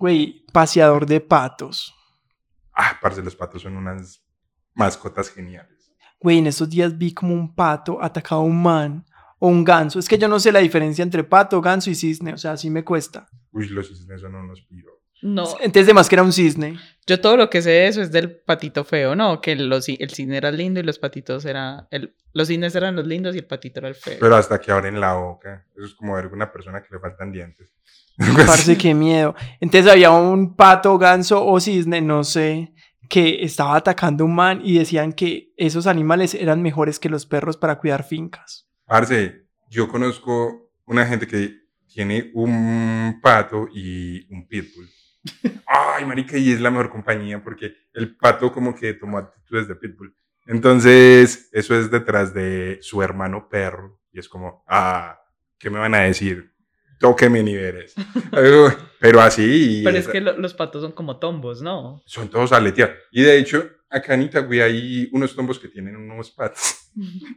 Speaker 2: Güey, paseador de patos.
Speaker 3: Ah, parce, los patos son unas mascotas geniales.
Speaker 2: Güey, en estos días vi como un pato atacaba a un man o un ganso. Es que yo no sé la diferencia entre pato, ganso y cisne. O sea, así me cuesta.
Speaker 3: Uy, los cisnes son unos piros.
Speaker 1: No,
Speaker 2: Entonces, de más que era un cisne.
Speaker 1: yo todo lo que sé de eso es del patito feo, ¿no? Que los, el cisne era lindo y los patitos eran... El, los cisnes eran los lindos y el patito era el feo.
Speaker 3: Pero hasta que abren la boca. Eso es como ver a una persona que le faltan dientes.
Speaker 2: Parce, qué miedo. Entonces había un pato, ganso o cisne, no sé, que estaba atacando a un man y decían que esos animales eran mejores que los perros para cuidar fincas.
Speaker 3: Parce, yo conozco una gente que tiene un pato y un pitbull. Ay, marica, y es la mejor compañía porque el pato como que tomó actitudes de pitbull. Entonces, eso es detrás de su hermano perro. Y es como, ah, ¿qué me van a decir? Tóqueme ni veres. Ay, Pero así.
Speaker 1: Pero es
Speaker 3: esa-
Speaker 1: que lo- los patos son como tombos, ¿no?
Speaker 3: son todos aleteados. Y de hecho, acá en Itagüí hay unos tombos que tienen unos patos.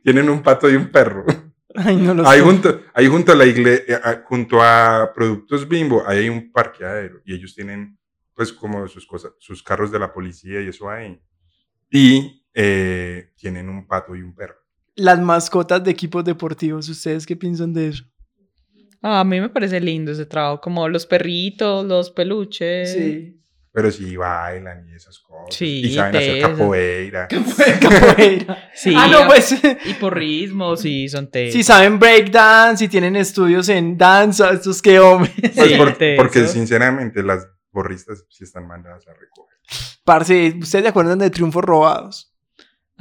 Speaker 3: tienen un pato y un perro.
Speaker 2: Ay, no lo
Speaker 3: Ahí
Speaker 2: sé.
Speaker 3: junto, ahí junto a la iglesia, junto a Productos Bimbo, ahí hay un parqueadero y ellos tienen pues como sus cosas, sus carros de la policía y eso ahí. Y eh, tienen un pato y un perro.
Speaker 2: Las mascotas de equipos deportivos, ¿ustedes qué piensan de eso?
Speaker 1: Ah, a mí me parece lindo ese trabajo, como los perritos, los peluches.
Speaker 2: Sí.
Speaker 3: Pero sí bailan y esas cosas.
Speaker 1: Sí,
Speaker 3: y saben hacer capoeira.
Speaker 2: Capoeira.
Speaker 1: Sí,
Speaker 2: ah, no, pues.
Speaker 1: y porrismo, sí, son te.
Speaker 2: Si saben breakdance, si tienen estudios en danza, estos que hombres.
Speaker 3: Pues
Speaker 1: Sí,
Speaker 3: por- porque sinceramente las borristas sí están mandadas a recoger.
Speaker 2: Parce, ¿ustedes se acuerdan de Triunfos Robados?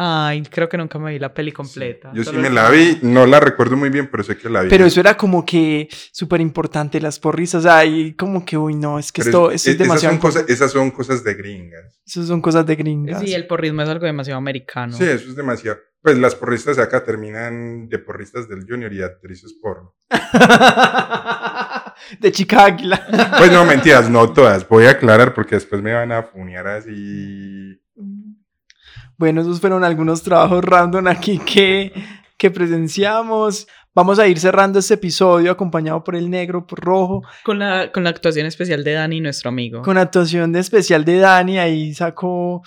Speaker 1: Ay, creo que nunca me vi la peli completa.
Speaker 3: Yo sí me la vi, no la recuerdo muy bien, pero sé que la vi.
Speaker 2: Pero eso era como que súper importante, las porrisas. Ay, como que, uy, no, es que
Speaker 3: Pero
Speaker 2: esto,
Speaker 3: es-
Speaker 2: esto es
Speaker 3: esas,
Speaker 2: demasiado.
Speaker 3: son cosas, esas son cosas de gringas.
Speaker 2: Eso son cosas de gringas.
Speaker 1: Sí, el porrismo es algo demasiado americano.
Speaker 3: Sí, eso es demasiado. Pues las porristas de acá terminan de porristas del Junior y actrices porno.
Speaker 2: de chica águila.
Speaker 3: Pues no, mentiras, no todas. Voy a aclarar porque después me van a funear así.
Speaker 2: Bueno, esos fueron algunos trabajos random aquí que, que presenciamos. Vamos a ir cerrando este episodio acompañado por el negro, por rojo,
Speaker 1: Con, la, con la actuación especial de Dani, nuestro amigo.
Speaker 2: con actuación de especial de Dani. Ahí sacó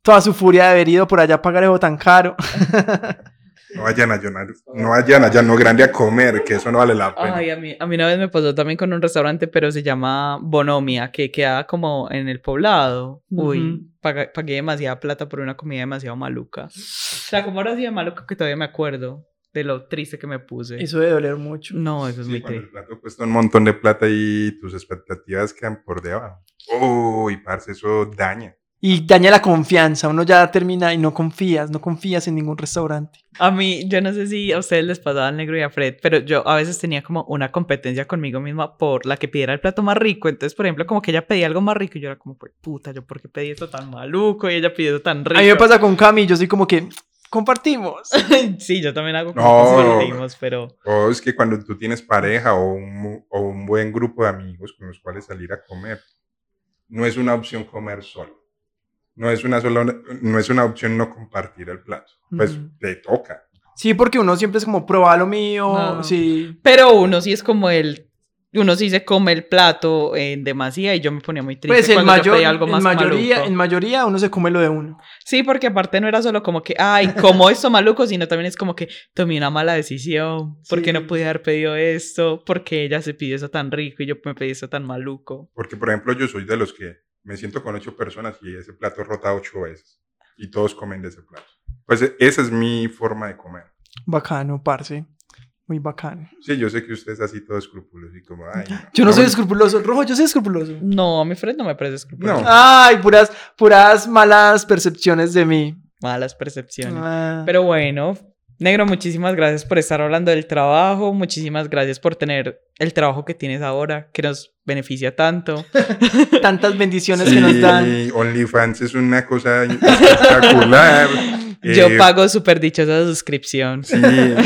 Speaker 2: toda su furia de haber ido por allá a pagar eso tan caro.
Speaker 3: No vayan a llorar, no vayan allá, no grande a comer, que eso no vale la pena.
Speaker 1: Ay, a mí, a mí una vez me pasó también con un restaurante, pero se llama Bonomia, que queda como en el poblado. Uy, paga- pagué demasiada plata por una comida demasiado maluca. O sea, como ahora sí de maluca que todavía me acuerdo de lo triste que me puse.
Speaker 2: Eso debe doler mucho.
Speaker 1: No, eso es
Speaker 3: Sí,
Speaker 1: muy
Speaker 3: cuando el
Speaker 1: triste.
Speaker 3: plato cuesta un montón de plata y tus expectativas quedan por debajo. Uy, parce, eso daña.
Speaker 2: Y daña la confianza. Uno ya termina y no confías, no confías en ningún restaurante.
Speaker 1: A mí, yo no sé si a ustedes les pasaba al negro y a Fred, pero yo a veces tenía como una competencia conmigo misma por la que pidiera el plato más rico. Entonces, por ejemplo, como que ella pedía algo más rico y yo era como, pues puta, yo por qué pedí esto tan maluco y ella pidió esto tan rico.
Speaker 2: A mí me pasa con Cami, yo soy como que compartimos.
Speaker 1: sí, yo también hago
Speaker 3: No.
Speaker 1: compartimos, pero
Speaker 3: O es que cuando tú tienes pareja o un, o un buen grupo de amigos con los cuales salir a comer, no es una opción comer solo. No es una, sola, no es una opción no compartir el plato. Pues te toca.
Speaker 2: Sí, porque uno siempre es como, prueba lo mío.
Speaker 1: No.
Speaker 2: Sí.
Speaker 1: pero uno sí es como el uno sí se come el plato en demasía y yo me ponía muy triste
Speaker 2: Pues en,
Speaker 1: cuando yo
Speaker 2: mayor,
Speaker 1: pedía algo más
Speaker 2: en, mayoría,
Speaker 1: maluco.
Speaker 2: en mayoría uno se come lo de uno.
Speaker 1: Sí, porque aparte no era solo como que, ay, como esto maluco, sino también es como que tomé una mala decisión, porque
Speaker 2: Sí.
Speaker 1: no pude haber pedido esto, porque ella se pidió eso tan rico y yo me pedí eso tan maluco.
Speaker 3: Porque, por ejemplo, yo soy de los que me siento con ocho personas y ese plato rota ocho veces. Y todos comen de ese plato. Pues e- esa es mi forma de comer.
Speaker 2: Bacano, parce. Muy bacano.
Speaker 3: Sí, yo sé que usted es así todo escrupuloso y como, ay, no.
Speaker 2: Yo no soy
Speaker 3: bueno,
Speaker 2: escrupuloso. Rojo, yo soy escrupuloso.
Speaker 1: No, mi Fred no me parece escrupuloso.
Speaker 3: No.
Speaker 2: Ay, puras, puras malas percepciones de mí.
Speaker 1: Malas percepciones.
Speaker 2: Ah.
Speaker 1: Pero bueno, Negro, muchísimas gracias por estar hablando del trabajo, muchísimas gracias por tener el trabajo que tienes ahora, que nos beneficia tanto.
Speaker 2: tantas bendiciones
Speaker 3: sí,
Speaker 2: que nos dan.
Speaker 3: OnlyFans es una cosa espectacular.
Speaker 1: Yo
Speaker 3: Eh,
Speaker 1: pago súper dichosa suscripción.
Speaker 3: Sí,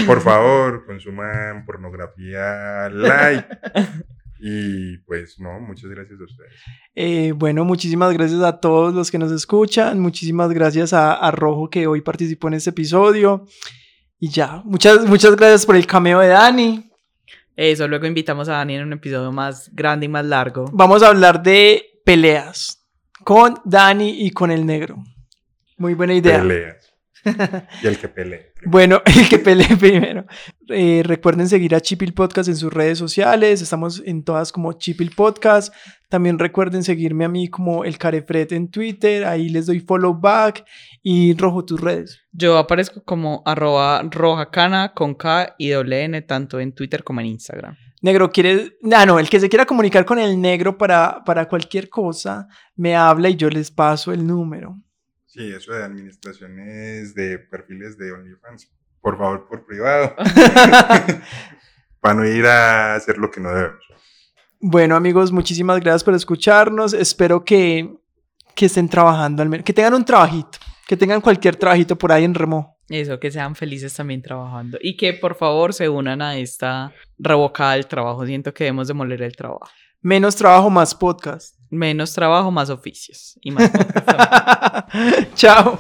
Speaker 3: por favor, consuman pornografía light. Y pues no, muchas gracias a ustedes.
Speaker 2: Eh, bueno, muchísimas gracias a todos los que nos escuchan. Muchísimas gracias a, a Rojo que hoy participó en este episodio. Y ya, muchas, muchas gracias por el cameo de Dani.
Speaker 1: Eso, luego invitamos a Dani en un episodio más grande y más largo.
Speaker 2: Vamos a hablar de peleas con Dani y con el negro. Muy buena idea.
Speaker 3: Peleas. Y el que pelee.
Speaker 2: Bueno, el que pelee primero. Eh, recuerden seguir a Chipil Podcast en sus redes sociales. Estamos en todas como Chipil Podcast. También recuerden seguirme a mí como el Carefred en Twitter. Ahí les doy follow back. Y rojo tus redes.
Speaker 1: Yo aparezco como arroba rojacana con K y doble N tanto en Twitter como en Instagram.
Speaker 2: Negro, ¿quieres? Ah, no, el que se quiera comunicar con el negro para, para cualquier cosa, me habla y yo les paso el número.
Speaker 3: Sí, eso de administraciones de perfiles de OnlyFans. Por favor, por privado. Para no ir a hacer lo que no debemos.
Speaker 2: Bueno, amigos, muchísimas gracias por escucharnos. Espero que, que estén trabajando al menos, que tengan un trabajito, que tengan cualquier trabajito por ahí en remo.
Speaker 1: Eso, que sean felices también trabajando. Y que por favor se unan a esta revocada del trabajo. Siento que debemos demoler el trabajo.
Speaker 2: Menos trabajo, más podcast.
Speaker 1: Menos trabajo, más oficios. Y más podcast.
Speaker 2: Chao.